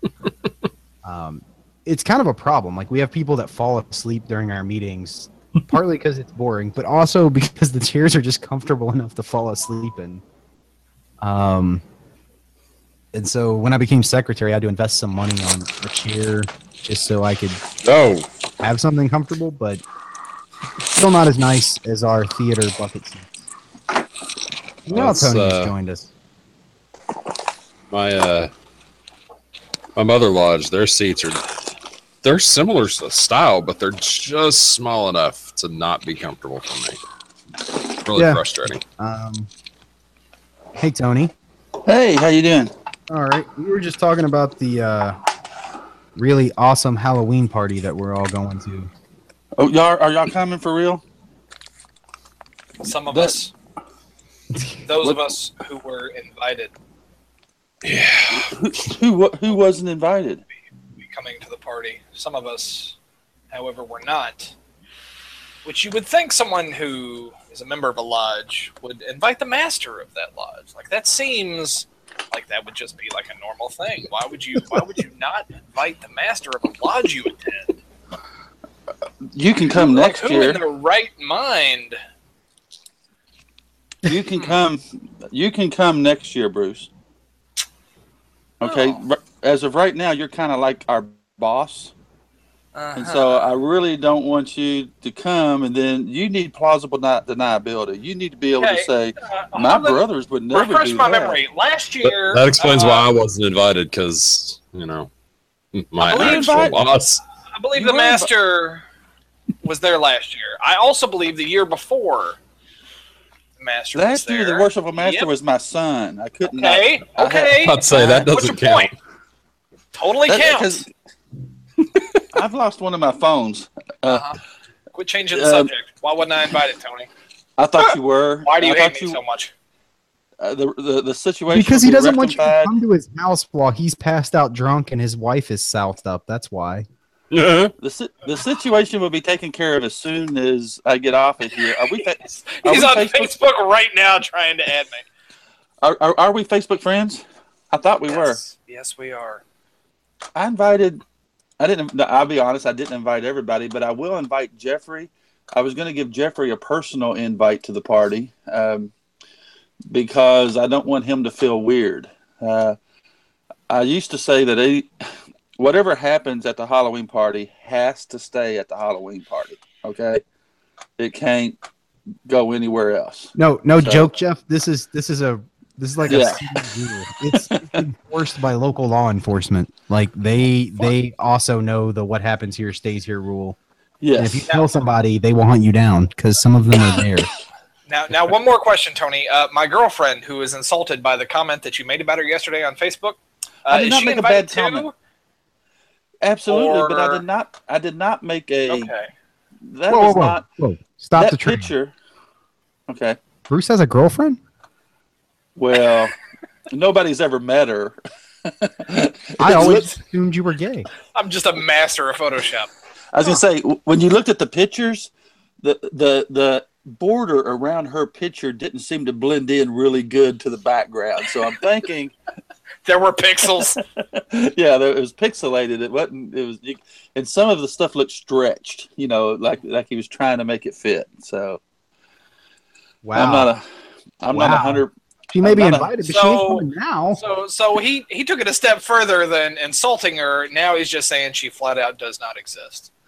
um, it's kind of a problem. Like we have people that fall asleep during our meetings, partly because it's boring, but also because the chairs are just comfortable enough to fall asleep in. Um, and so when I became secretary, I had to invest some money on a chair just so I could no, have something comfortable, but still not as nice as our theater bucket seats. Now That's, Tony has uh, joined us. My uh, my mother lodge. Their seats are they're similar s- style, but they're just small enough to not be comfortable for me. Really Yeah. frustrating. Um, hey Tony. Hey, how you doing? All right, we were just talking about the uh, really awesome Halloween party that we're all going to. Oh, y'all are y'all coming for real? Some of That- us, those of us who were invited, Who who, who wasn't invited? be coming to the party. Some of us, however, were not. Which you would think someone who is a member of a lodge would invite the master of that lodge. Like that seems like that would just be like a normal thing. Why would you? Why would you not invite the master of a lodge you attend? You can come Like, next who year. in their right mind? You can come. You can come next year, Bruce. Okay. Oh. As of right now, you're kind of like our boss, and so Uh-huh. I really don't want you to come. And then you need plausible ni- deniability. You need to be able Okay, to say, Uh, "My hold on. brothers would never Refresh do my that." memory. Last year, that explains uh, why I wasn't invited because you know my I believe actual invite- boss. I believe You the were invi- master was there last year. I also believe the year before the master was Last there. year, the worshipful master Yep. was my son. I couldn't. Okay, I had- okay. I'd say that doesn't your count. point? Totally That- counts. 'cause I've lost one of my phones. Uh-huh. Quit changing the Um, subject. Why wasn't I invited, Tony? I thought you were. Why do you I hate me you, so much? uh, the, the the situation Because he doesn't want you to come to his house while he's passed out drunk and his wife is soused up. That's why. The si- the situation will be taken care of as soon as I get off of here. Are we fa- Are He's we on Facebook- Facebook? right now trying to add me. are, are, are we Facebook friends? I thought we were. Yes. Yes, we are. I invited. I didn't. no, I'll be honest. I didn't invite everybody, but I will invite Jeffrey. I was going to give Jeffrey a personal invite to the party um, because I don't want him to feel weird. Uh, I used to say that he, whatever happens at the Halloween party has to stay at the Halloween party. Okay, it can't go anywhere else. No, no So- joke, Jeff. This is this is a this is like Yeah. a. It's enforced by local law enforcement. Like they they also know the what happens here stays here rule. And if you tell somebody, they will hunt you down because some of them are there. Now, now, one more question, Tony. Uh, my girlfriend, who was insulted by the comment that you made about her yesterday on Facebook, uh, I did is not she make a bad too? comment. Absolutely, but I did not. I did not make a. Okay. That whoa, whoa, was whoa, not whoa! Stop that the train. picture. Okay. Bruce has a girlfriend. Well, nobody's ever met her. I always assumed you were gay. I'm just a master of Photoshop. I was gonna say when you looked at the pictures, the the the border around her picture didn't seem to blend in really good to the background. So I'm thinking, There were pixels. yeah, there, it was pixelated. It wasn't. It was, you, and some of the stuff looked stretched. You know, like like he was trying to make it fit. So Wow. I'm not a. I'm not a hundred. she may be I'm not a- invited, but she ain't coming now. So, so he he took it a step further than insulting her. Now he's just saying she flat out does not exist.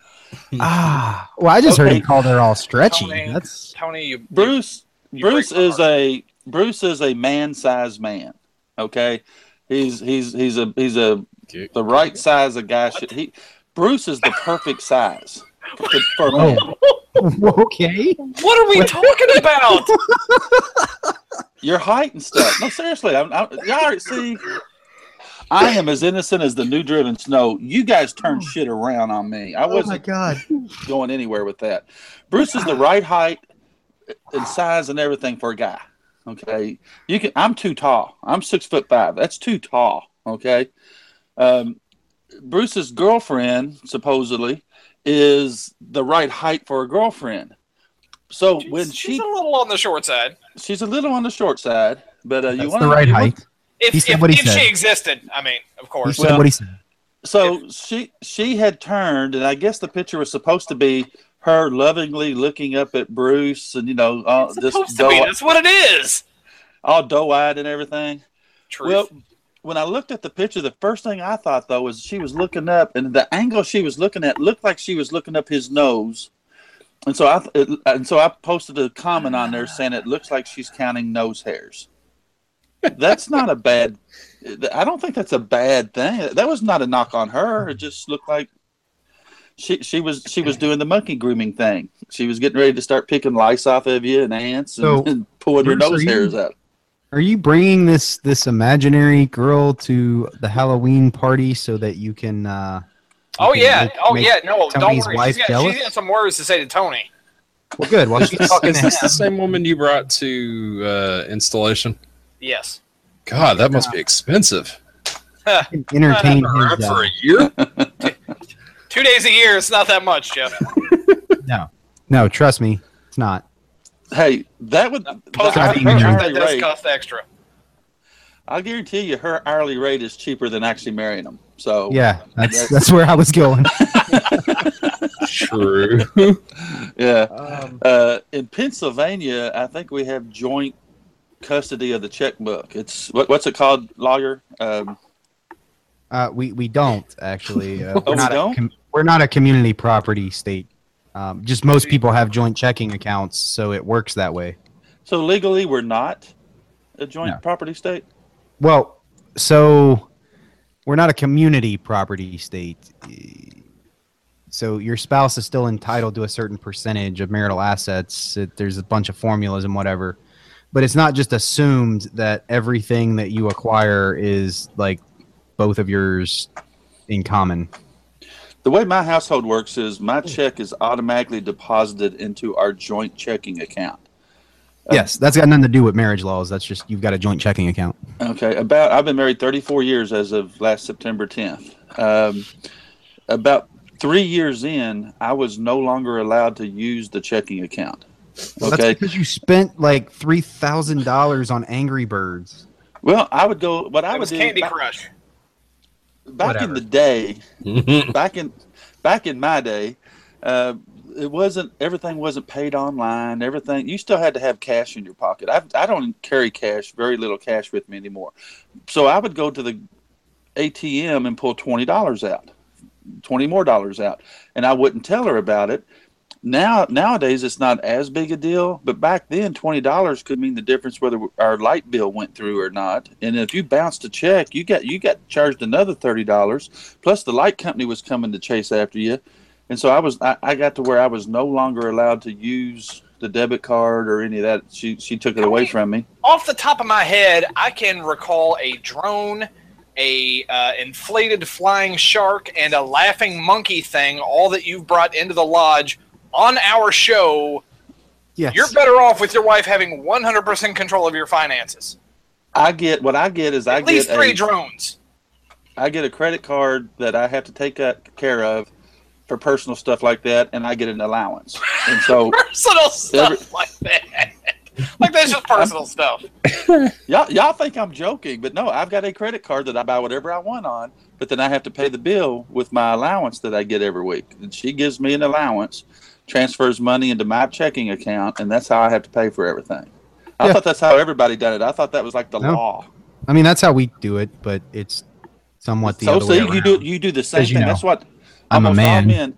Ah, well, I just heard he called her all stretchy. Tony, That's Tony, you, Bruce you Bruce is heart. a Bruce is a man-sized man. Okay, he's he's he's a he's a the right size of guy. Should, he Bruce is the perfect size for, for oh, okay. What are we talking about? Your height and stuff. No, seriously, I'm, I'm y'all see. I am as innocent as the new driven snow. You guys turn oh. shit around on me. I Oh my wasn't god. going anywhere with that. Bruce is the right height and size and everything for a guy. Okay, you can. I'm too tall. I'm six foot five. That's too tall. Okay. Um, Bruce's girlfriend supposedly is the right height for a girlfriend. So when she, she's a little on the short side. she's a little on the short side, but uh, you want the right you want- height. If, He said if, what he if said. she existed, I mean, of course. He course. said Well- what he said. So she she had turned, and I guess the picture was supposed to be her lovingly looking up at Bruce, and you know, all it's this supposed to be. doe, That's what it is. all doe-eyed and everything. Truth. Well, when I looked at the picture, the first thing I thought though was she was looking up, and the angle she was looking at looked like she was looking up his nose. And so I it, and so I posted a comment on there saying it looks like she's counting nose hairs. That's not a bad. I don't think that's a bad thing. That was not a knock on her. It just looked like she she was she was doing the monkey grooming thing. She was getting ready to start picking lice off of you and ants and, So, and pulling your Bruce, are nose you- hairs out. Are you bringing this this imaginary girl to the Halloween party so that you can? Uh, you oh can yeah. make- oh make- yeah. No, don't Tony's worry. wife She's got, she's got some words to say to Tony. Well, good. Well, she's talking Is to this the same woman you brought to uh, installation? Yes. God, that must be expensive. Entertain Not his. For a year? Two days a year. It's not that much, Jeff. no, no, trust me, it's not. Hey, that would Post Gotta a be picture married. that does rate. cost extra. I'll guarantee you, her hourly rate is cheaper than actually marrying them. So Yeah, that's that's where I was going. True. yeah. Um, Uh, in Pennsylvania, I think we have joint custody of the checkbook. It's what, what's it called, lawyer? Um, Uh, we we don't actually. Uh, Oh, we're we not don't? A com- we're not a community property state. Um, just most people have joint checking accounts, so it works that way. so legally, we're not a joint No. property state. Well, so we're not a community property state. So your spouse is still entitled to a certain percentage of marital assets. It, there's a bunch of formulas and whatever, but it's not just assumed that everything that you acquire is like both of yours in common. The way my household works is my check is automatically deposited into our joint checking account. Yes, that's got nothing to do with marriage laws. That's just you've got a joint checking account. Okay, about I've been married 34 years as of last September 10th. Um, about three years in, I was no longer allowed to use the checking account. Well, Okay, That's because you spent like three thousand dollars on Angry Birds. well, I would go. What I It would was do. Candy I- Crush. Back in the day, back in back in my day, uh, it wasn't everything wasn't paid online. Everything you still had to have cash in your pocket. I I don't carry cash, very little cash with me anymore. So I would go to the ATM and pull twenty dollars out, twenty more dollars out, and I wouldn't tell her about it. Now nowadays it's not as big a deal, but back then twenty dollars could mean the difference whether our light bill went through or not. And if you bounced a check, you got you got charged another thirty dollars. Plus the light company was coming to chase after you, and so I was I, I got to where I was no longer allowed to use the debit card or any of that. She she took it away from me. Off the top of my head, I can recall a drone, a uh, inflated flying shark, and a laughing monkey thing. All that you've brought into the lodge on our show. Yes. You're better off with your wife having 100% control of your finances. I get what I get is I At least get three a, drones. I get a credit card that I have to take that care of for personal stuff like that, and I get an allowance. And so Personal stuff Every- like that. like that's just personal stuff. y'all, y'all think I'm joking, but no, I've got a credit card that I buy whatever I want on, but then I have to pay the bill with my allowance that I get every week. And she gives me an allowance, transfers money into my checking account, and that's how I have to pay for everything. I Yeah. thought that's how everybody done it. I thought that was like the No. law. I mean, that's how we do it, but it's somewhat the so other way see, around. you do you do the same you thing. know, that's what I'm a man. men-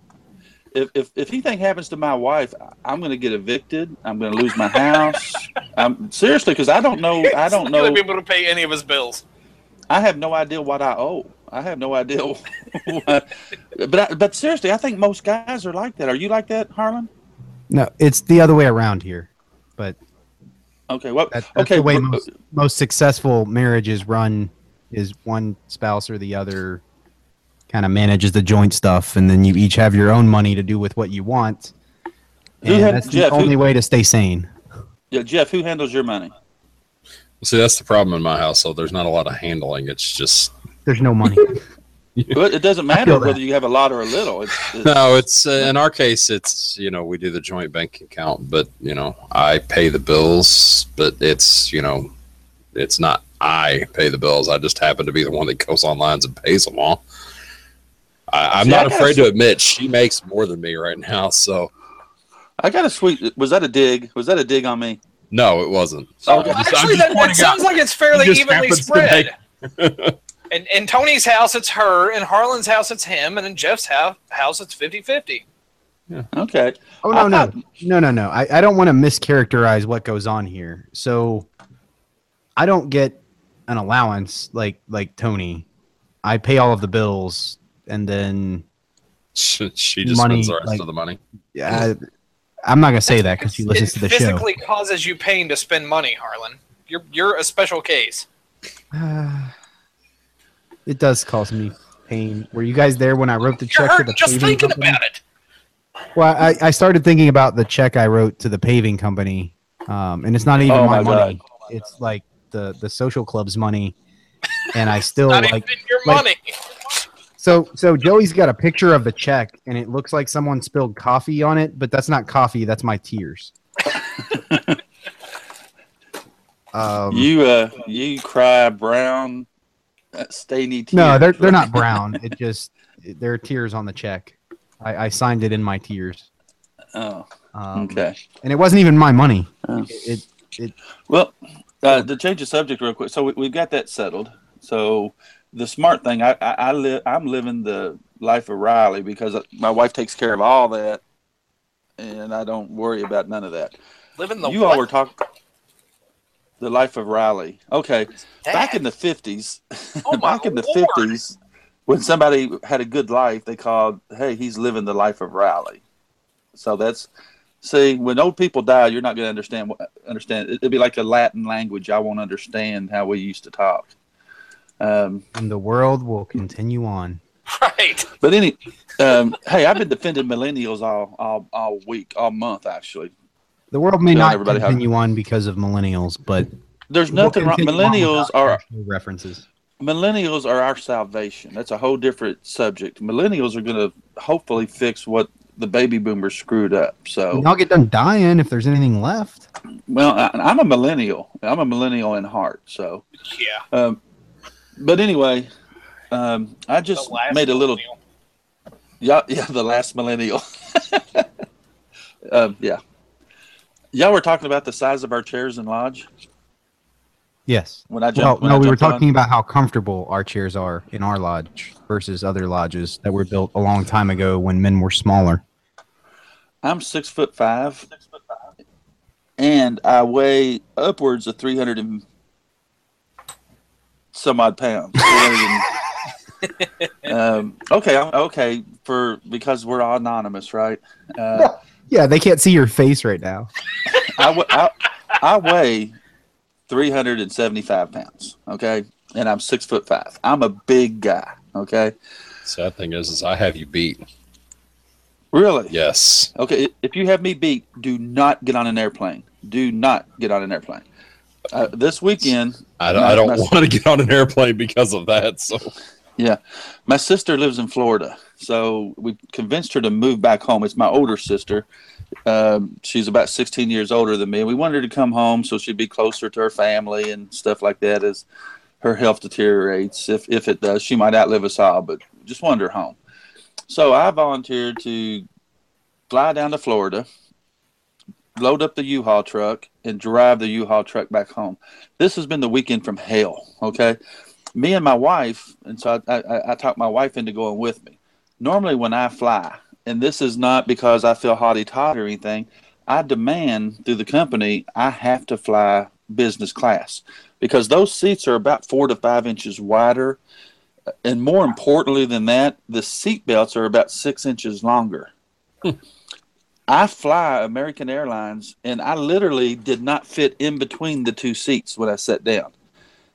If, if if anything happens to my wife, I'm going to get evicted. I'm going to lose my house. I'm seriously because I don't know. I don't know. He's not gonna know. be able to pay any of his bills. I have no idea what I owe. I have no idea. but I, but seriously, I think most guys are like that. Are you like that, Harlan? No, it's the other way around here. But Okay. What? that, that's okay. the way but- most, most successful marriages run is one spouse or the other kind of manages the joint stuff, and then you each have your own money to do with what you want. Who And had- that's the Jeff, who- only way to stay sane. yeah, Jeff, who handles your money? See, that's the problem in my household. There's not a lot of handling. It's just There's no money. Well, it doesn't matter whether you have a lot or a little. It's, it's no. It's uh, in our case. It's you know we do the joint bank account, but you know I pay the bills, but it's you know it's not I pay the bills. I just happen to be the one that goes online and pays them all. I, I'm See, not gotta afraid to admit she makes more than me right now. So I got a sweet. Was that a dig? Was that a dig on me? no, it wasn't. Oh, I'm just- Actually, that, that pointing out- sounds like it's fairly just evenly spread. in, in Tony's house, it's her. In Harlan's house, it's him. And in Jeff's house, house it's 50 50. Okay. Oh I no, no, thought- no, no, no! I, I don't want to mischaracterize what goes on here. So, I don't get an allowance like like Tony. I pay all of the bills, and then she, she just Money, spends the rest like- of the money. I, I'm not gonna say that because she listens it to the show. physically causes you pain to spend money, Harlan. You're, you're a special case. it does cause me pain. Were you guys there when I wrote the You're check to the just paving thinking company? about it. Well, I, I started thinking about the check I wrote to the paving company, um, and it's not even Oh my, my money. It's like the the social club's money, and I still Not like. even your like- money. So so Joey's got a picture of the check, and it looks like someone spilled coffee on it, but that's not coffee. That's my tears. um, You uh, you cry brown, stainy tears. no, they're they're not brown. It just there are tears on the check. I, I signed it in my tears. Oh, Um, okay. And it wasn't even my money. Oh. It, it Well, uh, to change the subject real quick, so we, we've got that settled. So the smart thing, I, I, I live, I'm living the life of Riley because my wife takes care of all that, and I don't worry about none of that. Living the you what? all were talking the life of Riley. Okay, back in the fifties, Oh, back in the Lord. fifties, when somebody had a good life, they called, "Hey, he's living the life of Riley." So that's see, when old people die, you're not going to understand. what Understand? It'd be like a Latin language. I won't understand how we used to talk. Um, and the world will continue on. Right. but any, um, hey, I've been defending millennials all, all all week, all month actually. The world may Telling not everybody how- continue on because of millennials, but There's we'll nothing wrong. Millennials are references. millennials are our salvation. That's a whole different subject. Millennials are going to hopefully fix what the baby boomers screwed up. So, And I'll get done dying if there's anything left. well, I, I'm a millennial. I'm a millennial in heart. So, Yeah. um, but anyway, Um, I just made a little. millennial. Yeah, yeah, the last millennial. um, yeah. Y'all were talking about the size of our chairs in lodge Yes. when I Well, jumped. when no, we were jumped on? talking about how comfortable our chairs are in our lodge versus other lodges that were built a long time ago when men were smaller. I'm six foot five, and I weigh upwards of three hundred and some odd pounds. um, okay, okay, for because we're anonymous, right? Uh, Yeah, they can't see your face right now. I, I, I weigh 375 pounds. Okay. And I'm six foot five. I'm a big guy. Okay. Sad thing is, is I have you beat. Really? Yes. Okay. If you have me beat, do not get on an airplane. Do not get on an airplane. Uh, this weekend, I don't, I don't want to get on an airplane because of that. So yeah, my sister lives in Florida. So we convinced her to move back home. It's my older sister. Um, she's about 16 years older than me. We wanted her to come home so she'd be closer to her family and stuff like that as her health deteriorates. If, if it does, she might outlive us all, but just wanted her home. So I volunteered to fly down to Florida, load up the U-Haul truck, and drive the U-Haul truck back home. This has been the weekend from hell. Okay, me and my wife, and so I, I, I talked my wife into going with me. Normally, when I fly, and this is not because I feel haughty toddy or anything, I demand through the company I have to fly business class because those seats are about four to five inches wider. Uh, and more importantly than that, the seat belts are about six inches longer. Hmm. I fly American Airlines, and I literally did not fit in between the two seats when I sat down.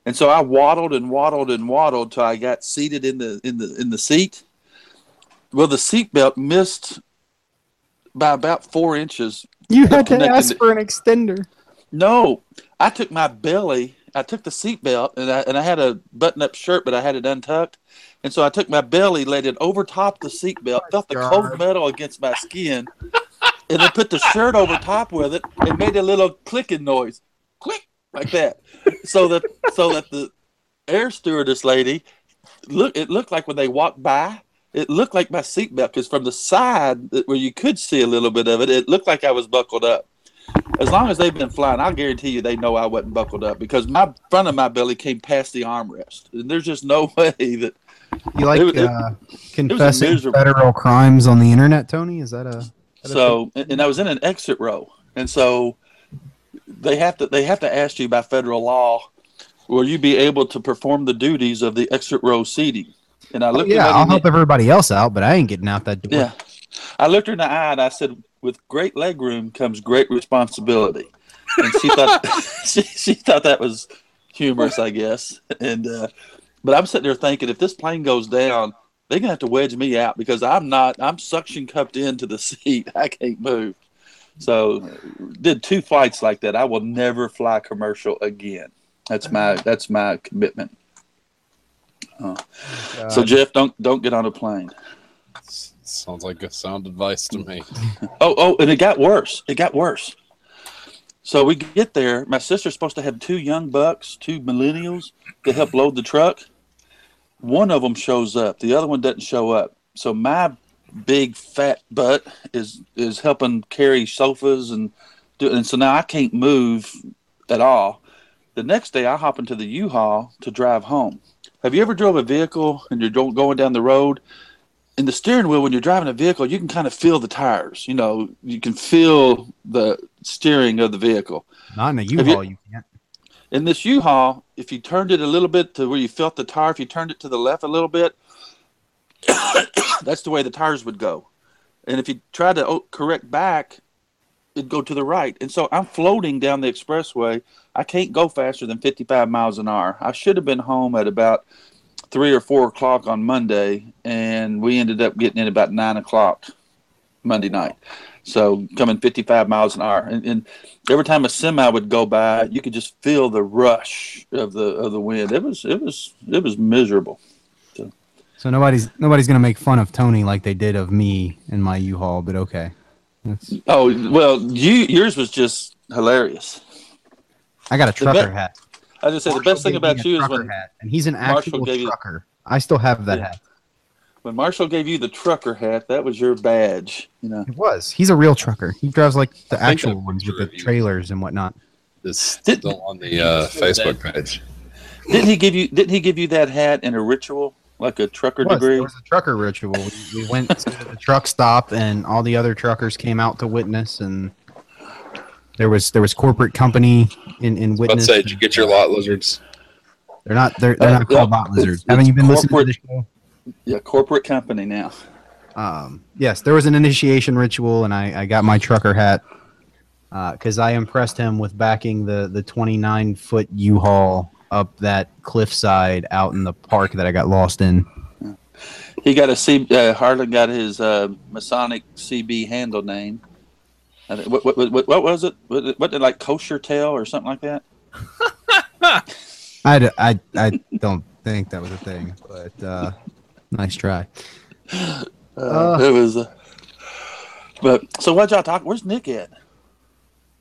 And so I waddled and waddled and waddled till I got seated in the in the in the seat. Well, the seat belt missed by about four inches. You had to ask for an extender. No, I took my belly. I took the seat belt, and I and I had a button-up shirt, but I had it untucked. And so I took my belly, laid it over top the seat belt, oh felt the God. cold metal against my skin, and then put the shirt over top with it, and made a little clicking noise, click like that, so that so that the air stewardess lady look. It looked like when they walked by, it looked like my seatbelt because from the side where you could see a little bit of it, it looked like I was buckled up. As long as they've been flying, I'll guarantee you they know I wasn't buckled up because my front of my belly came past the armrest. And there's just no way that You like It was- it- uh, confessing miserable- federal crimes on the internet, Tony? Is that a? that so and I was in an exit row. And so they have to they have to ask you by federal law, will you be able to perform the duties of the exit row seating? And I? Oh, looked yeah, at I'll help everybody else out, but I ain't getting out that door. Yeah. I looked her in the eye and I said, with great leg room comes great responsibility. And she thought she, she thought that was humorous, I guess. And uh, but I'm sitting there thinking, if this plane goes down, they're gonna have to wedge me out because I'm not I'm suction cupped into the seat. I can't move. So did two flights like that. I will never fly commercial again. That's my that's my commitment. Uh, God. So Jeff, don't don't get on a plane. sounds like good sound advice to me. Oh, oh, and it got worse. It got worse. So we get there. My sister's supposed to have two young bucks, two millennials, to help load the truck. One of them shows up. The other one doesn't show up. So my big fat butt is is helping carry sofas and do. And so now I can't move at all. The next day, I hop into the U-Haul to drive home. Have you ever drove a vehicle and you're going down the road in the steering wheel when you're driving a vehicle you can kind of feel the tires you know you can feel the steering of the vehicle Not in a Have you- U-Haul, you can't. in this u-haul if you turned it a little bit to where you felt the tire if you turned it to the left a little bit that's the way the tires would go. And if you tried to correct back it'd go to the right. And so i'm floating down the expressway. I can't go faster than 55 miles an hour. I should have been home at about three or four o'clock on monday and we ended up getting in about nine o'clock monday night. So coming 55 miles an hour. And, and every time a semi would go by you could just feel the rush of the of the wind. It was it was it was miserable So nobody's nobody's gonna make fun of Tony like they did of me in my U-Haul, but okay. That's, oh well you yours was just hilarious I got a The be- trucker hat. i just say the best thing about you is trucker when hat, and he's an Marshall actual gave you- trucker. I still have that hat. When Marshall gave you the trucker hat, that was your badge. You know. It was. He's a real trucker. He drives like the I actual ones with the picture of you- trailers and whatnot. It's Did- still on the uh, Facebook page. Didn't he give you? Didn't he give you that hat in a ritual, like a trucker It was, degree? It was a trucker ritual. We, we went to the truck stop, and all the other truckers came out to witness, and there was there was corporate company in in Let's witness. say, did you get your lot lizards? They're not they're, they're Uh, not called yeah, lot lizards. Haven't you been listening to the show? Yeah, corporate company now. Um, yes, there was an initiation ritual, and I, I got my trucker hat because I impressed him with backing the the 29 foot U-Haul up that cliffside out in the park that I got lost in. He got a C. Uh, Harlan got his uh, Masonic CB handle name. What, what, what, what was it? What, what did like kosher tail or something like that? I, I, I don't think that was a thing, but uh, nice try. Uh, Uh. it was. Uh, but so what y'all talk? Where's Nick at?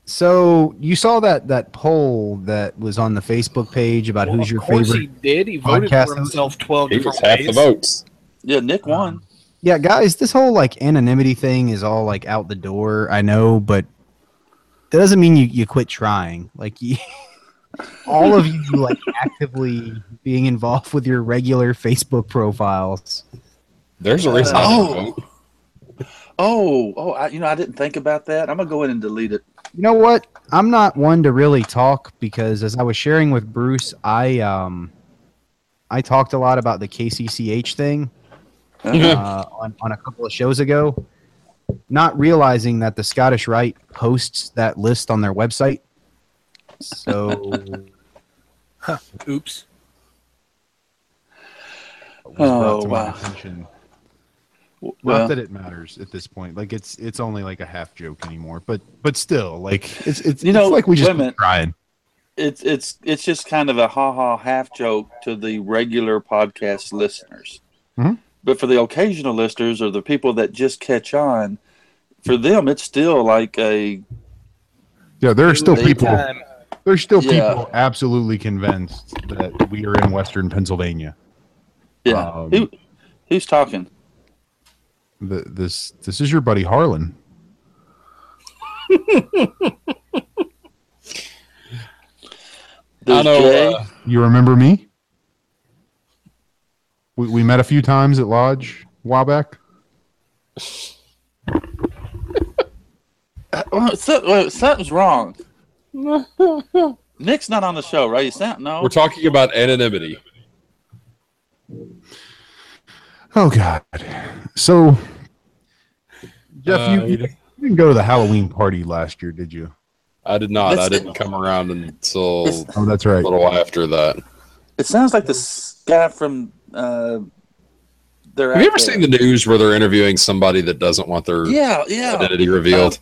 So you saw that that poll that was on the Facebook page about who's your favorite? of course favorite? he did. He voted podcast for himself twelve He different was half the votes. Yeah, Nick um, won. Yeah, guys, this whole like anonymity thing is all like out the door. I know, but that doesn't mean you, you quit trying. Like you, all of you like actively being involved with your regular Facebook profiles. There's a uh, reason. I Oh. Oh, oh, I, you know, I didn't think about that. I'm gonna go in and delete it. You know what? I'm not one to really talk because as I was sharing with Bruce, I um I talked a lot about the KCCH thing uh, on, on a couple of shows ago, not realizing that the Scottish Rite posts that list on their website. So Oops. was Oh, to my wow. Attention. Well, Not that it matters at this point. Like it's it's only like a half joke anymore. But but still, like it's it's You know, like we just wait a minute. keep trying. it's it's it's just kind of a ha ha half joke to the regular podcast listeners. Mhm. But for the occasional listeners or the people that just catch on, for them it's still like a Yeah, there are still people. Time. There's still Yeah. people absolutely convinced that we are in Western Pennsylvania. yeah. Um, Who, who's talking? The, this this is your buddy Harlan. I know. Uh, You remember me? We, we met a few times at Lodge a while back. Well, so, well, something's wrong. Nick's not on the show, right? You sound no. we're talking about anonymity. Oh God! So, Jeff, Uh, you, you didn't go to the Halloween party last year, did you? I did not. I didn't come around until It's- Oh, that's right, a little after that. It sounds like this guy from. Uh, their Have you ever seen the news where they're interviewing somebody that doesn't want their Yeah, yeah. identity revealed?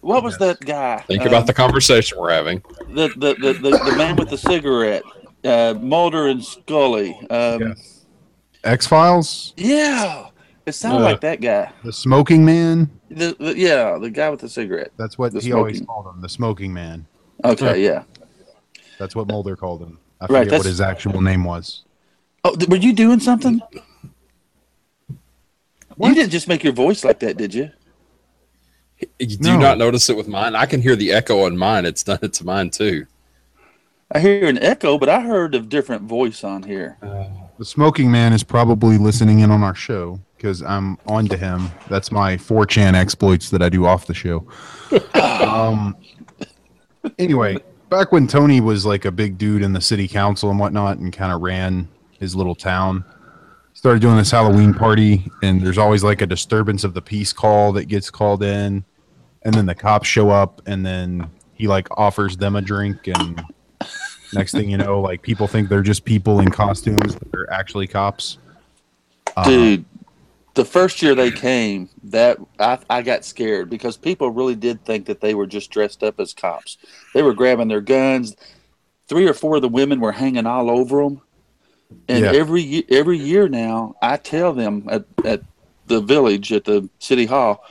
What was that guy? Think Um, about the conversation we're having. the the, the, the, the man with the cigarette, uh, Mulder and Scully. Um, X Files, yeah. it sounded Uh. like that guy. the smoking man. The, the, yeah, the guy with the cigarette. That's what The he always called him, the smoking man. Okay, yeah. That's what Mulder called him. I Right, forget what his actual name was. Oh, th- were you doing something? You didn't just make your voice like that, did you? Do you No. not notice it with mine? I can hear the echo on mine. It's done it to mine too. I hear an echo, but I heard a different voice on here. The smoking man is probably listening in on our show because I'm on to him. That's my 4chan exploits that I do off the show. um, anyway, back when Tony was like a big dude in the city council and whatnot and kind of ran his little town, started doing this Halloween party, and there's always like a disturbance of the peace call that gets called in, and then the cops show up, and then he like offers them a drink and next thing you know like people think they're just people in costumes but they're actually cops Uh, Dude, the first year they came, that I, I got scared because people really did think that they were just dressed up as cops. They were grabbing their guns. Three or four of the women were hanging all over them. And Yeah. every every year now, I tell them at, at the village at the city hall,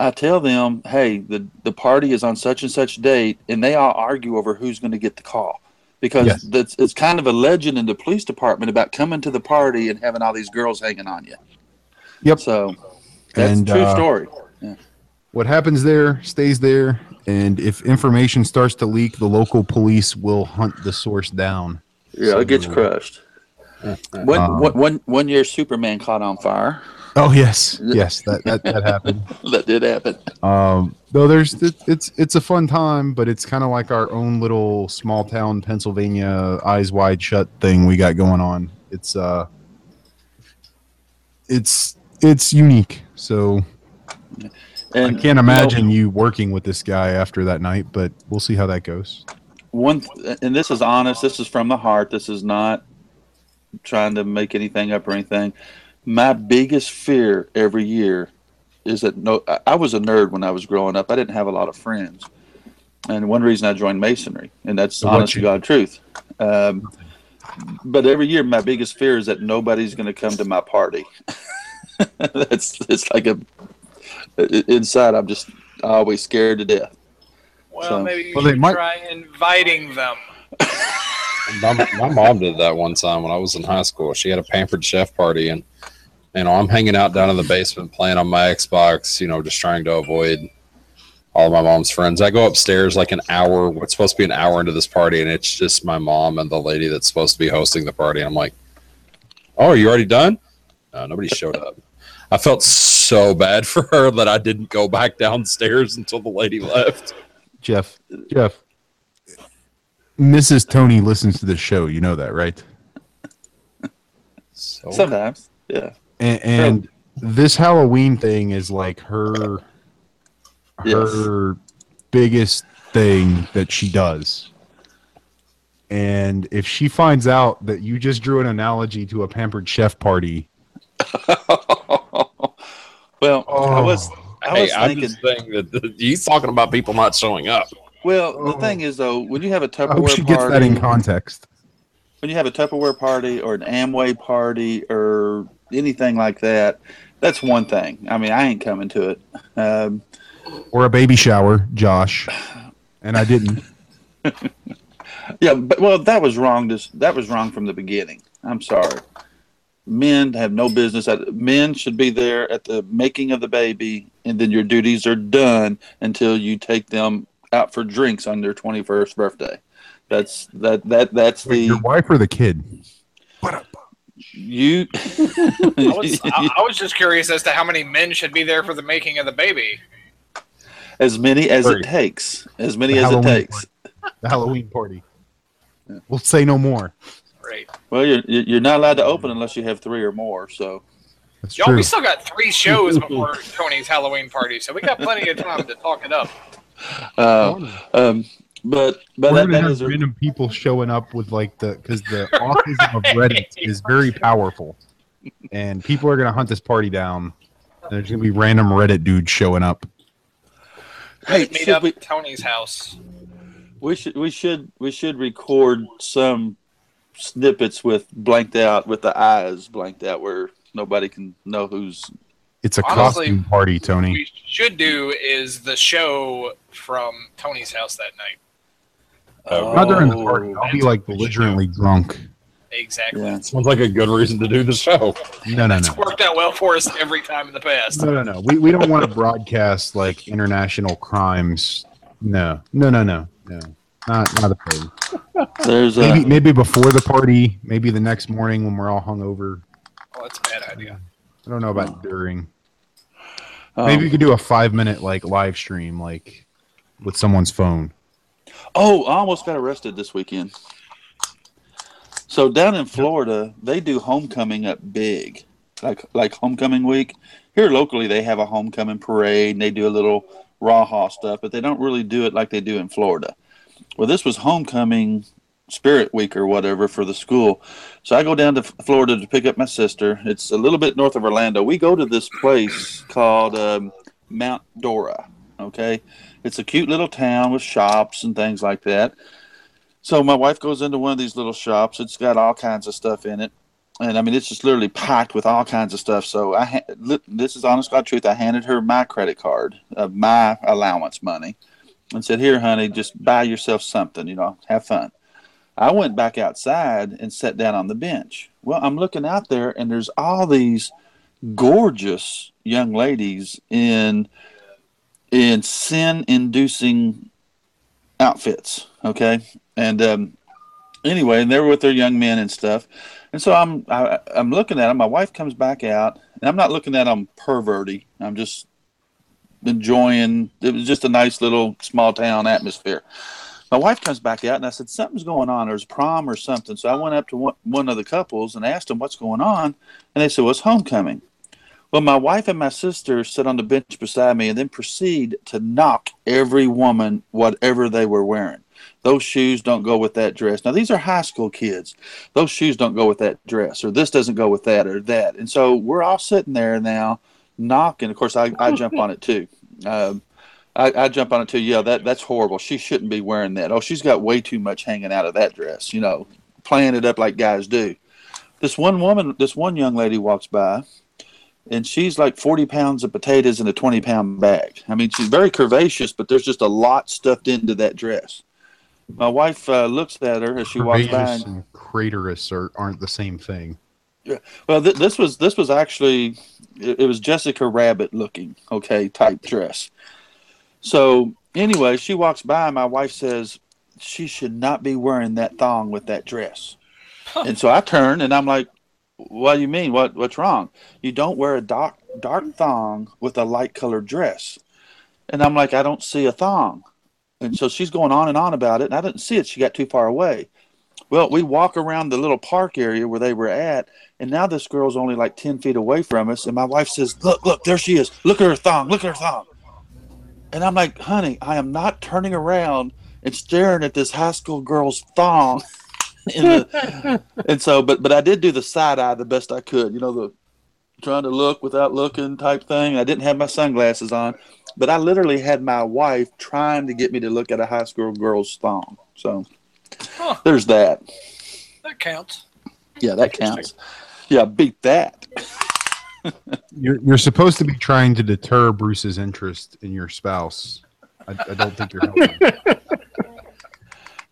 I tell them, hey, the the party is on such and such date, and they all argue over who's going to get the call. Because Yes. that's it's kind of a legend in the police department about coming to the party and having all these girls hanging on you. Yep. So that's And, a true uh, story. What happens there stays there, and if information starts to leak, the local police will hunt the source down. Yeah, it gets so- crushed. One, Um, one, one, one year, Superman caught on fire. Oh yes, yes, that that, that happened. that did happen. Um, though there's it, it's it's a fun time, but it's kind of like our own little small town Pennsylvania eyes wide shut thing we got going on. It's uh, it's it's unique. So And I can't you know, imagine you working with this guy after that night, but we'll see how that goes. one, and this is honest. This is from the heart. This is not trying to make anything up or anything. My biggest fear every year is that no. I- I was a nerd when I was growing up. I didn't have a lot of friends, and one reason I joined masonry, and that's So honest to God truth. Um, but every year, my biggest fear is that nobody's going to come to my party. that's it's like a i- inside. I'm just always scared to death. Well, So- maybe you Well, should might- try inviting them. My, my mom did that one time when I was in high school. She had a pampered chef party, and you know I'm hanging out down in the basement playing on my Xbox. You know, just trying to avoid all my mom's friends. I go upstairs like an hour. What's supposed to be an hour into this party, and it's just my mom and the lady that's supposed to be hosting the party. And I'm like, "Oh, are you already done?" No, nobody showed up. I felt so bad for her that I didn't go back downstairs until the lady left. Jeff, Jeff, Mrs. Tony listens to the show. You know that, right? So Sometimes, yeah. And, and this Halloween thing is like her Yes. her biggest thing that she does. And if she finds out that you just drew an analogy to a pampered chef party, well, I was I was I'm thinking. just saying that that he's talking about people not showing up. Well, the oh. thing is though, when you have a I hope she Tupperware gets that in context. when you have a Tupperware party or an Amway party or anything like that, that's one thing. I mean, I ain't coming to it. Um, Or a baby shower, Josh. And I didn't. yeah, but well, that was wrong. Just that was wrong from the beginning. I'm sorry. Men have no business. At, men should be there at the making of the baby, and then your duties are done until you take them out for drinks on their 21st birthday. That's that that that's Wait, the your wife or the kid? You. I was, I, I was just curious as to how many men should be there for the making of the baby. as many as Sorry. it takes. As many The as it Halloween takes. The Halloween party. We'll say no more. Right. Well, you're you're not allowed to open unless you have three or more. So That's Y'all, true. we still got three shows before Tony's Halloween party, so we got plenty of time to talk it up. Uh, um, but but We're that, gonna that have is a, random people showing up with like the because the autism of Reddit is very powerful, and people are gonna hunt this party down. And there's gonna be random Reddit dudes showing up. hey, Meet up we, at Tony's house. we should we should we should record some snippets with blanked out with the eyes blanked out where nobody can know who's It's a Honestly, costume party, Tony. we should do is the show from Tony's house that night. Not during the Oh, party. I'll be like belligerently drunk. Exactly. Yeah. Sounds like a good reason to do the show. No, no, no. It's worked out well for us every time in the past. No, no, no. We, we don't want to broadcast like international crimes. No, no, no, no, no. Not not a thing. There's a Maybe maybe before the party. Maybe the next morning when we're all hungover. Oh, that's a bad idea. I don't know about during. um, Maybe you could do a five minute like live stream like with someone's phone. Oh, I almost got arrested this weekend. So down in Florida, they do homecoming up big, like like homecoming week. Here locally, they have a homecoming parade and they do a little raha stuff, but they don't really do it like they do in Florida. Well, this was homecoming spirit week or whatever for the school. So I go down to Florida to pick up my sister. It's a little bit north of Orlando. We go to this place called um, Mount Dora. Okay, it's a cute little town with shops and things like that. So my wife goes into one of these little shops. It's got all kinds of stuff in it, and I mean it's just literally packed with all kinds of stuff. So I ha- this is honest God truth. I handed her my credit card of my allowance money, and said, "Here, honey, just buy yourself something. You know, have fun." I went back outside and sat down on the bench. Well, I'm looking out there, and there's all these gorgeous young ladies in in sin-inducing outfits. Okay, and um, anyway, and they were with their young men and stuff. And so I'm I, I'm looking at them. My wife comes back out, and I'm not looking at them perverty. I'm just enjoying. It was just a nice little small town atmosphere. My wife comes back out, and I said something's going on. There's prom or something. So I went up to one, one of the couples and asked them what's going on, and they said, "Well, it's homecoming." Well, my wife and my sister sit on the bench beside me and then proceed to knock every woman whatever they were wearing. Those shoes don't go with that dress. Now, these are high school kids. Those shoes don't go with that dress, or this doesn't go with that, or that. And so we're all sitting there now knocking. Of course, I, I jump on it too. Um, I, I jump on it too. Yeah, that that's horrible. She shouldn't be wearing that. Oh, she's got way too much hanging out of that dress. You know, playing it up like guys do. This one woman, this one young lady walks by, and she's like 40 pounds of potatoes in a 20 pound bag. I mean, she's very curvaceous, but there's just a lot stuffed into that dress. My wife uh, looks at her as she walks by. Curvaceous And, and craterous are, aren't the same thing. Yeah. well, th- this was this was actually it, it was Jessica Rabbit looking, okay, type dress. So anyway, she walks by. My wife says she should not be wearing that thong with that dress. And so I turn and I'm like, "What do you mean? What what's wrong? You don't wear a dark dark thong with a light colored dress." And I'm like, "I don't see a thong." And so she's going on and on about it, and I didn't see it. She got too far away. Well, we walk around the little park area where they were at, and now this girl's only like 10 feet away from us. And my wife says, Look, look, there she is. Look at her thong. Look at her thong. And I'm like, Honey, I am not turning around and staring at this high school girl's thong. In the, and so, but but I did do the side eye the best I could. You know, the trying to look without looking type thing. I didn't have my sunglasses on, but I literally had my wife trying to get me to look at a high school girl's thong. So Huh. there's that. That counts. Yeah, that counts. Yeah, beat that. You're you're supposed to be trying to deter Bruce's interest in your spouse. I, I don't think you're helping.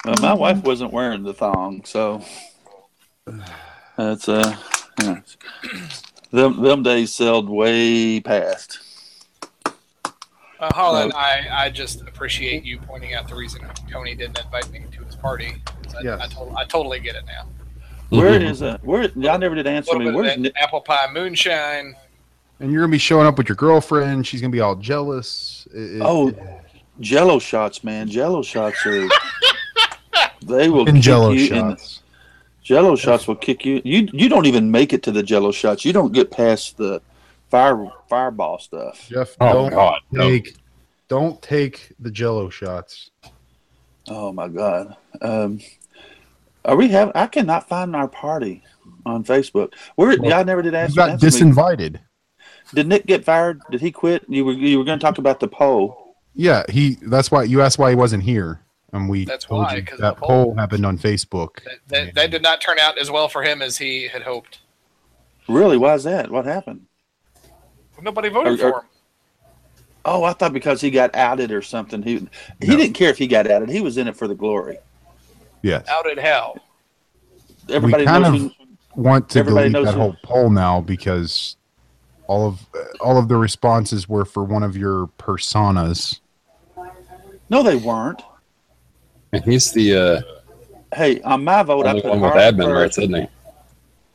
Uh, my wife wasn't wearing the thong, so that's uh, yeah. them them days sailed way past. Uh, Harlan, I, I just appreciate you pointing out the reason Tony didn't invite me to his party. I, Yes. I, tot- I totally get it now. Where is uh, where? Y'all never did answer me. bit Where's that Nick? apple pie moonshine. And you're gonna be showing up with your girlfriend. She's gonna be all jealous. It- it- Oh, Jello shots, man. Jello shots are. They will and kick Jello you in the- shots. Jello shots will kick you. You you don't even make it to the Jello shots. You don't get past the fire fireball stuff. Jeff, Oh don't God, no. take don't take the Jello shots. Oh my god. Um, are we have? I cannot find our party on Facebook. Where Well, y'all never did You ask. got answer me. disinvited. Did Nick get fired? Did he quit? You were you were going to talk about the poll. Yeah, he. That's why you asked why he wasn't here, and we That's told why, you 'cause of that poll. poll happened on Facebook. That, that, that did not turn out as well for him as he had hoped. Really? Why is that? What happened? Nobody voted Are- are- for him. Oh, I thought because he got outed or something. He he No. didn't care if he got outed. He was in it for the glory. Yes, Out at hell. Everybody kind knows. of- who, want to Everybody delete knows that who- whole poll now because all of all of the responses were for one of your personas. no, they weren't. And he's the uh, Hey, on my vote, I only put one with Harlan admin rights, first. isn't he?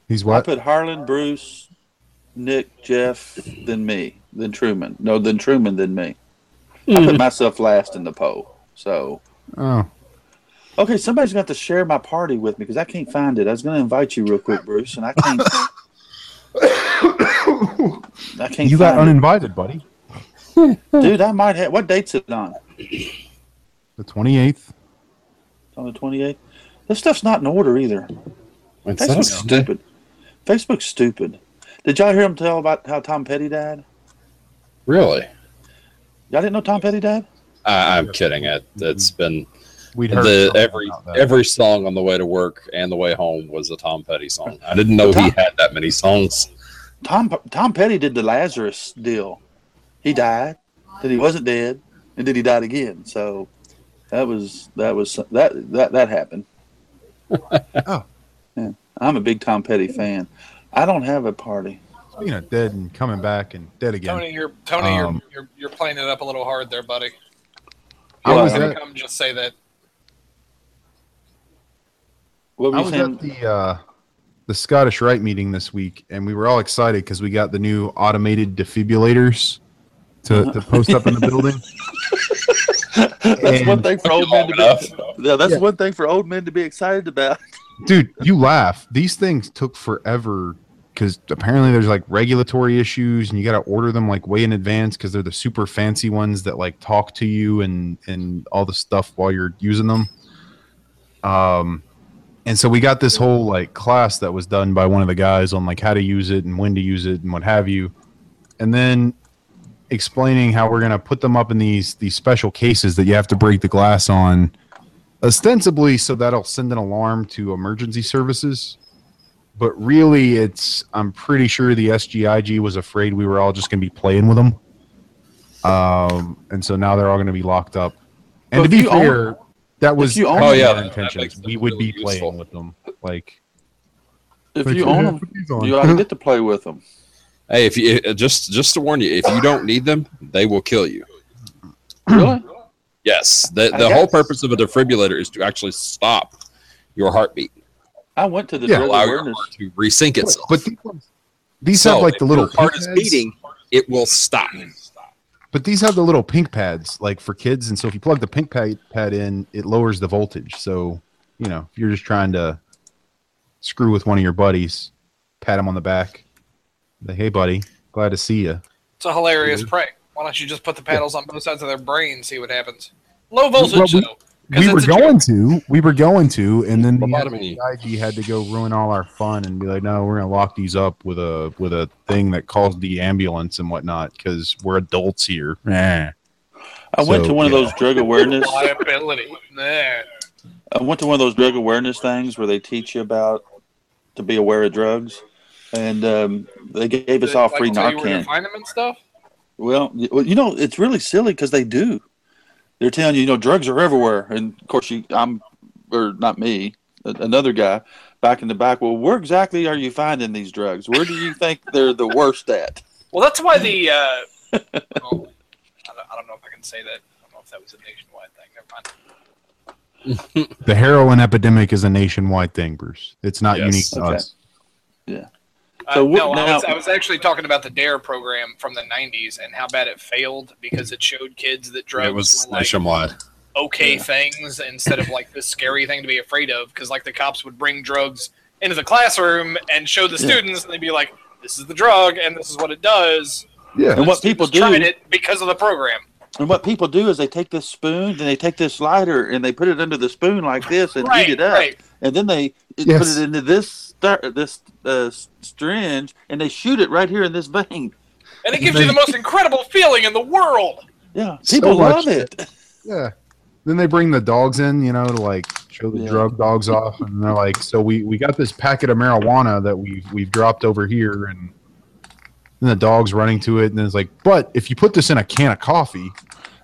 He's I what? put Harlan, Bruce, Nick, Jeff, then me, then Truman. No, then Truman, then me. I put myself last in the poll. So Oh, Okay, somebody's got to share my party with me because I can't find it. I was going to invite you real quick, Bruce, and I can't. I can't. you got find uninvited, buddy. it. dude. I might have. What date's it on? The twenty eighth. It's on the twenty eighth. This stuff's not in order either. It's Facebook's us. stupid. Facebook's stupid. Did y'all hear him tell about how Tom Petty died? Really? Y'all didn't know Tom Petty died? I, I'm kidding. It. It's mm-hmm. been We'd heard the every every song on the way to work and the way home was a Tom Petty song. I didn't know he had that many songs. Tom Tom Petty did the Lazarus deal. He died, then he wasn't dead, and then he died again. So that was that was that that that happened. Oh, yeah, I'm a big Tom Petty fan. I don't have a party. Speaking of dead and coming back and dead again. Tony, you're Tony, Um, you're, you're you're playing it up a little hard there, buddy. I was at, gonna come just say that. What were I you was saying? at the uh, the Scottish Rite meeting this week, and we were all excited because we got the new automated defibrillators to, to post up in the building. That's one thing for old men to be. Yeah, that's Yeah. one thing for old men to be excited about. Dude, you laugh. These things took forever because apparently there's like regulatory issues, and you got to order them like way in advance because they're the super fancy ones that like talk to you and and all the stuff while you're using them. Um, and so we got this whole like class that was done by one of the guys on like how to use it and when to use it and what have you, and then explaining how we're gonna put them up in these these special cases that you have to break the glass on ostensibly so that'll send an alarm to emergency services. But really it's i'm pretty sure the sgig was afraid we were all just going to be playing with them. Um, and so now they're all going to be locked up. And But to be you own- fair that was you own Oh, yeah, our that- that intentions we would be really playing with them like If you own them, put these on." you ought to get to play with them. Hey, if you uh, just just to warn you, if you don't need them, they will kill you. Really? Yes, the I the whole guess- purpose of a defibrillator is to actually stop your heartbeat, I went to the Yeah. drug allow your heart to resync itself. but these, ones- these So have like the little your heart pink is beating, it will stop. but these have the little pink pads like for kids and so if you plug the pink pad, pad in it lowers the voltage so you know if you're just trying to screw with one of your buddies pat him on the back say hey buddy glad to see you It's a hilarious prank. Why don't you just put the paddles on both sides of their brain and see what happens? Low voltage Well, we- though. 'cause we were it's a joke. going to we were going to and then the IG had to go ruin all our fun and be like no we're gonna lock these up with a with a thing that calls the ambulance and whatnot because we're adults here Eh. I went to one of those drug awareness. liability. Nah. I went to one of those drug awareness things where they teach you about to be aware of drugs, and um, they gave us all Like, free tell you where to Narcan. find them and stuff. Well, you know, it's really silly because they do. They're telling you, you know, drugs are everywhere, and of course, you, I'm, or not me, a- another guy back in the back. Well, where exactly are you finding these drugs? Where do you think they're the worst at? Well, that's why the. Uh, well, I, don't, I don't know if I can say that. I don't know if that was a nationwide thing. Never mind. the heroin epidemic is a nationwide thing bruce it's not Yes. unique to Okay. us Uh, Uh, so what- no, I, was, I was actually talking about the DARE program from the '90s and how bad it failed because it showed kids that drugs It was were like nationwide. okay things instead of like this scary thing to be afraid of. Because like the cops would bring drugs into the classroom and show the Yeah. students, and they'd be like, "This is the drug, and this is what it does." yeah And what people do, tried it because of the program. and what people do is they take this spoon and they take this lighter and they put it under the spoon like this and right, heat it up, right. and then they put it into this star, this uh, syringe and they shoot it right here in this vein. And it gives you the most incredible feeling in the world. Yeah, people much love it. Yeah. Then they bring the dogs in, you know, to like show the Yeah. drug dogs off, and they're like, "So we we got this packet of marijuana that we have we've dropped over here," and then the dog's running to it, and it's like, "But if you put this in a can of coffee,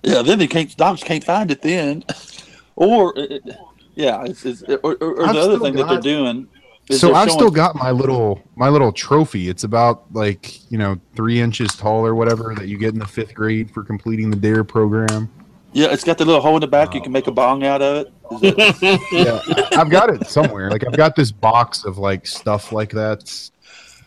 Yeah, then they can't. Dogs can't find it then, or it, yeah, it's, it's, or, or, or I've the other still thing that they're doing. Is so I've showing- still got my little my little trophy. It's about like you know three inches tall or whatever that you get in the fifth grade for completing the Dare program. Yeah, it's got the little hole in the back. You can make a bong out of it- Yeah, I've got it somewhere. Like I've got this box of like stuff like that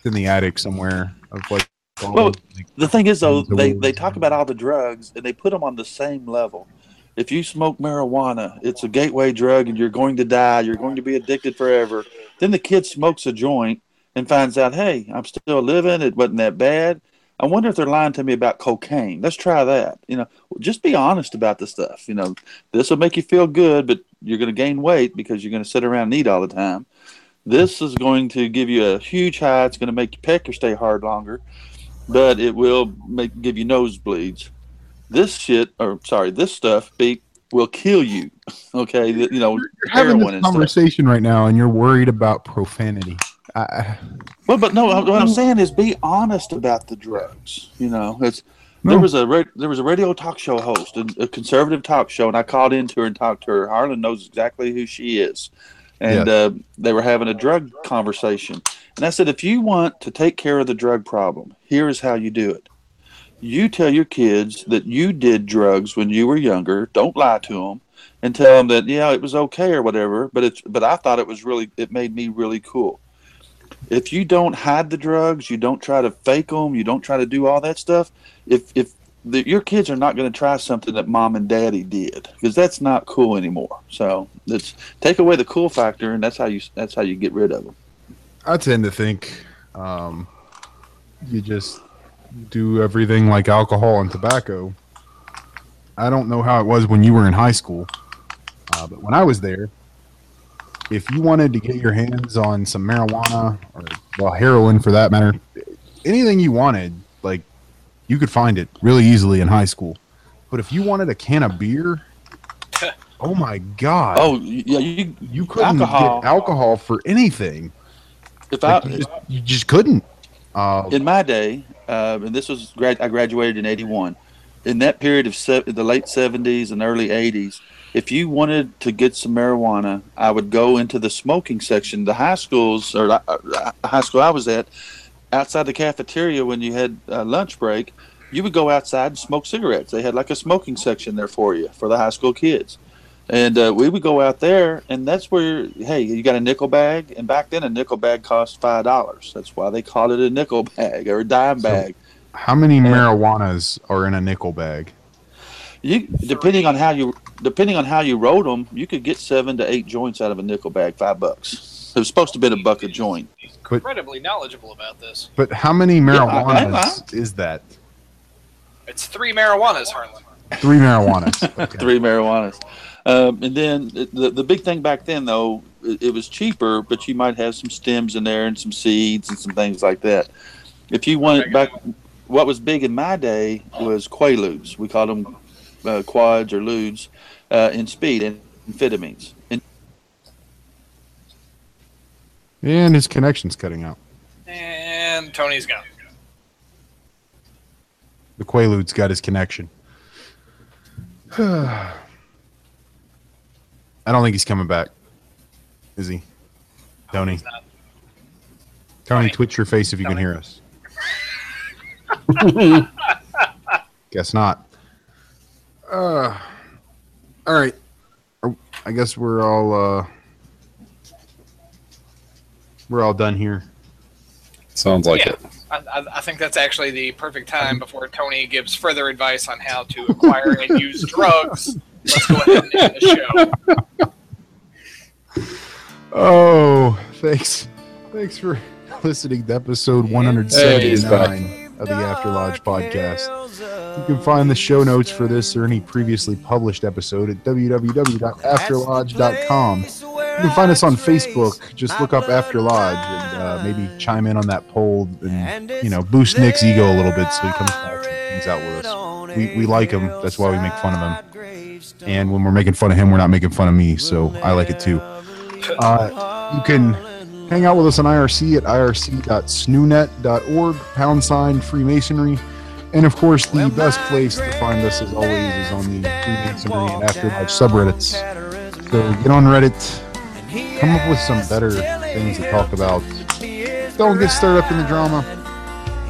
in the attic somewhere. Of like, all Well, the, like, The thing is, though, they, they talk about all the drugs and they put them on the same level. If you smoke marijuana, it's a gateway drug and you're going to die. You're going to be addicted forever. Then the kid smokes a joint and finds out, hey, I'm still living. It wasn't that bad. I wonder if they're lying to me about cocaine. Let's try that. You know, just be honest about the stuff. You know, this will make you feel good, but you're going to gain weight because you're going to sit around and eat all the time. This is going to give you a huge high. It's going to make you peck or stay hard longer but it will make give you nosebleeds. This shit, or sorry, this stuff, beep, will kill you. Okay, you know, you're having this and stuff. conversation right now, and you're worried about profanity. I, Well, but no, what I'm saying is be honest about the drugs. You know, it's No. there was a there was a radio talk show host, a, a conservative talk show, and I called into her and talked to her. Harlan knows exactly who she is, and Yeah. uh, they were having a drug conversation. And I said, if you want to take care of the drug problem, here is how you do it. You tell your kids that you did drugs when you were younger. Don't lie to them, and tell them that yeah, it was okay or whatever. But it's but I thought it was really it made me really cool. If you don't hide the drugs, you don't try to fake them, you don't try to do all that stuff. If if the, your kids are not going to try something that mom and daddy did because that's not cool anymore. So let's take away the cool factor, and that's how you that's how you get rid of them. I tend to think um, you just do everything like alcohol and tobacco. I don't know how it was when you were in high school, uh, but when I was there, if you wanted to get your hands on some marijuana or well heroin for that matter, anything you wanted, like you could find it really easily in high school. But if you wanted a can of beer, oh my god! Oh yeah, you you couldn't alcohol. get alcohol for anything. if I Like, you, just, you just couldn't. Uh, in my day, uh, and this was grad, I graduated in '81. In that period of se- the late '70s and early '80s, if you wanted to get some marijuana, I would go into the smoking section. The high schools or uh, uh, high school I was at, outside the cafeteria when you had uh, lunch break, you would go outside and smoke cigarettes. They had like a smoking section there for you for the high school kids. And uh, we would go out there, and that's where, hey, you got a nickel bag, and back then a nickel bag cost five dollars. That's why they called it a nickel bag or a dime So- bag. how many marijuanas are in a nickel bag? You depending on how you depending on how you wrote them, you could get seven to eight joints out of a nickel bag, five bucks. It was supposed to be a buck a joint. Incredibly knowledgeable about this. But how many I- marijuanas is that? It's three marijuanas, Harlan. Three marijuanas. Okay. three marijuanas. Um, and then the the big thing back then though, it, it was cheaper, but you might have some stems in there and some seeds and some things like that. If you wanted back, what was big in my day was quaaludes. We called them uh, quads or ludes uh, in speed and amphetamines. And And his connection's cutting out. And Tony's gone. The Quaalude's got his connection. I don't think he's coming back. Is he? Tony. Tony, Tony. twitch your face if you can hear us. Guess not. Uh, all right. I guess we're all uh, we're all done here. Sounds like Yeah. it. I, I, I think that's actually the perfect time before Tony gives further advice on how to acquire and use drugs. Let's go ahead and end the show. Oh, thanks. Thanks for listening to episode Hey, 179 of the After Lodge podcast. You can find the show notes for this or any previously published episode at www.afterlodge.com. You can find us on Facebook. Just look up After Lodge and uh, maybe chime in on that poll and, you know, boost Nick's ego a little bit so he comes back and hangs out with us. We, we like him. That's why we make fun of him. And when we're making fun of him, we're not making fun of me. So I like it too. Uh, you can hang out with us on IRC at irc.snoonet.org, pound sign Freemasonry. And of course, the best place to find us, as always, is on the Freemasonry and After Lodge subreddits. So get on Reddit, come up with some better things to talk about. Don't get stirred up in the drama.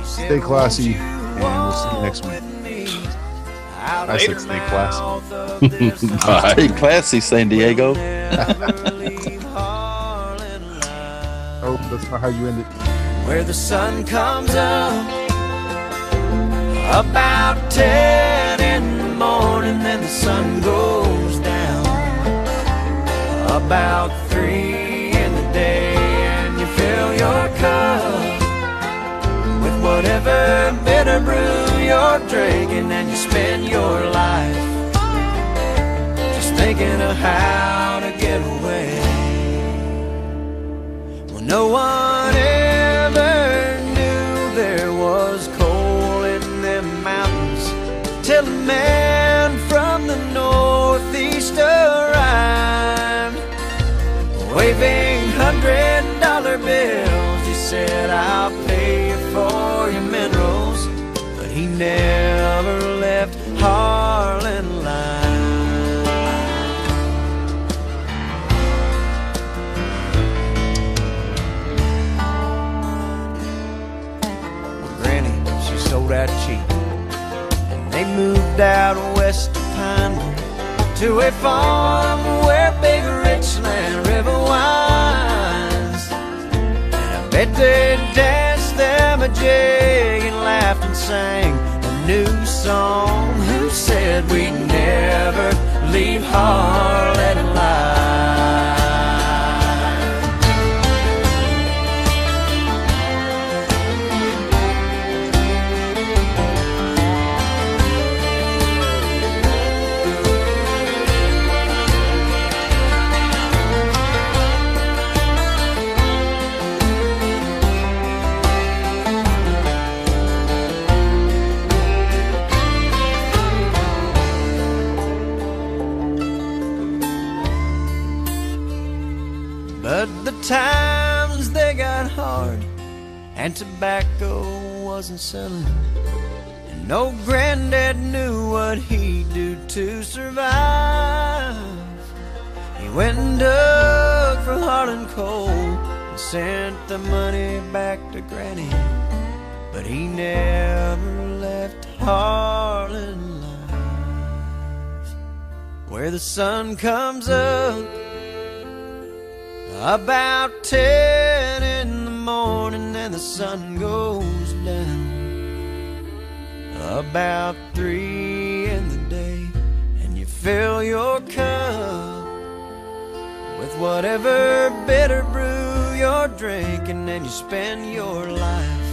Stay classy, and we'll see you next week. I said stay classy. Bye. hey, classy San Diego. Oh, that's not how you end it. where the sun comes up about 10 in the morning then the sun goes down about 3 in the day and you fill your cup with whatever bitter brew you're drinking and you spend your life just thinking of how to get away well, no one ever knew there was coal in them mountains till a man from the northeast arrived, waving hundred dollar bills. He said, "I'll never left Harlan line. Granny, she sold out cheap, and they moved out west of Pine to a farm where big Richland river winds. They danced them a jig and laughed and sang a new song. Who said we'd never leave Harlan alive? Tobacco wasn't selling. And no granddad knew what he'd do to survive. He went and dug for Harlan coal and sent the money back to Granny. But he never left Harlan alive. Where the sun comes up about ten in the morning and the sun goes down. About three in the day, and you fill your cup with whatever bitter brew you're drinking, and you spend your life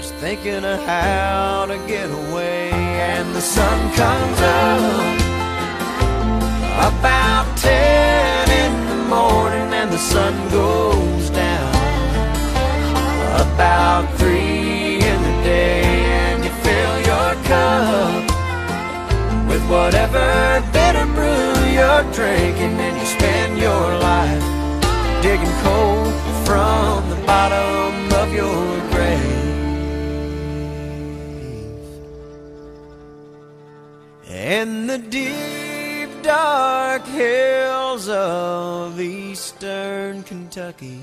just thinking of how to get away. And the sun comes up about ten in the morning and the sun goes down about three in the day and you fill your cup with whatever bitter brew you're drinking and you spend your life digging coal from the bottom of your grave in the deep dark hills of eastern Kentucky.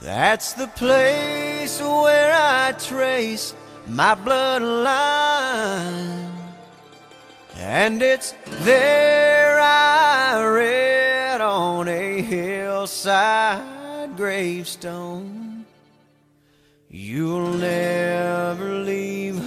That's the place where I trace my bloodline. And it's there I read on a hillside gravestone. You'll never leave.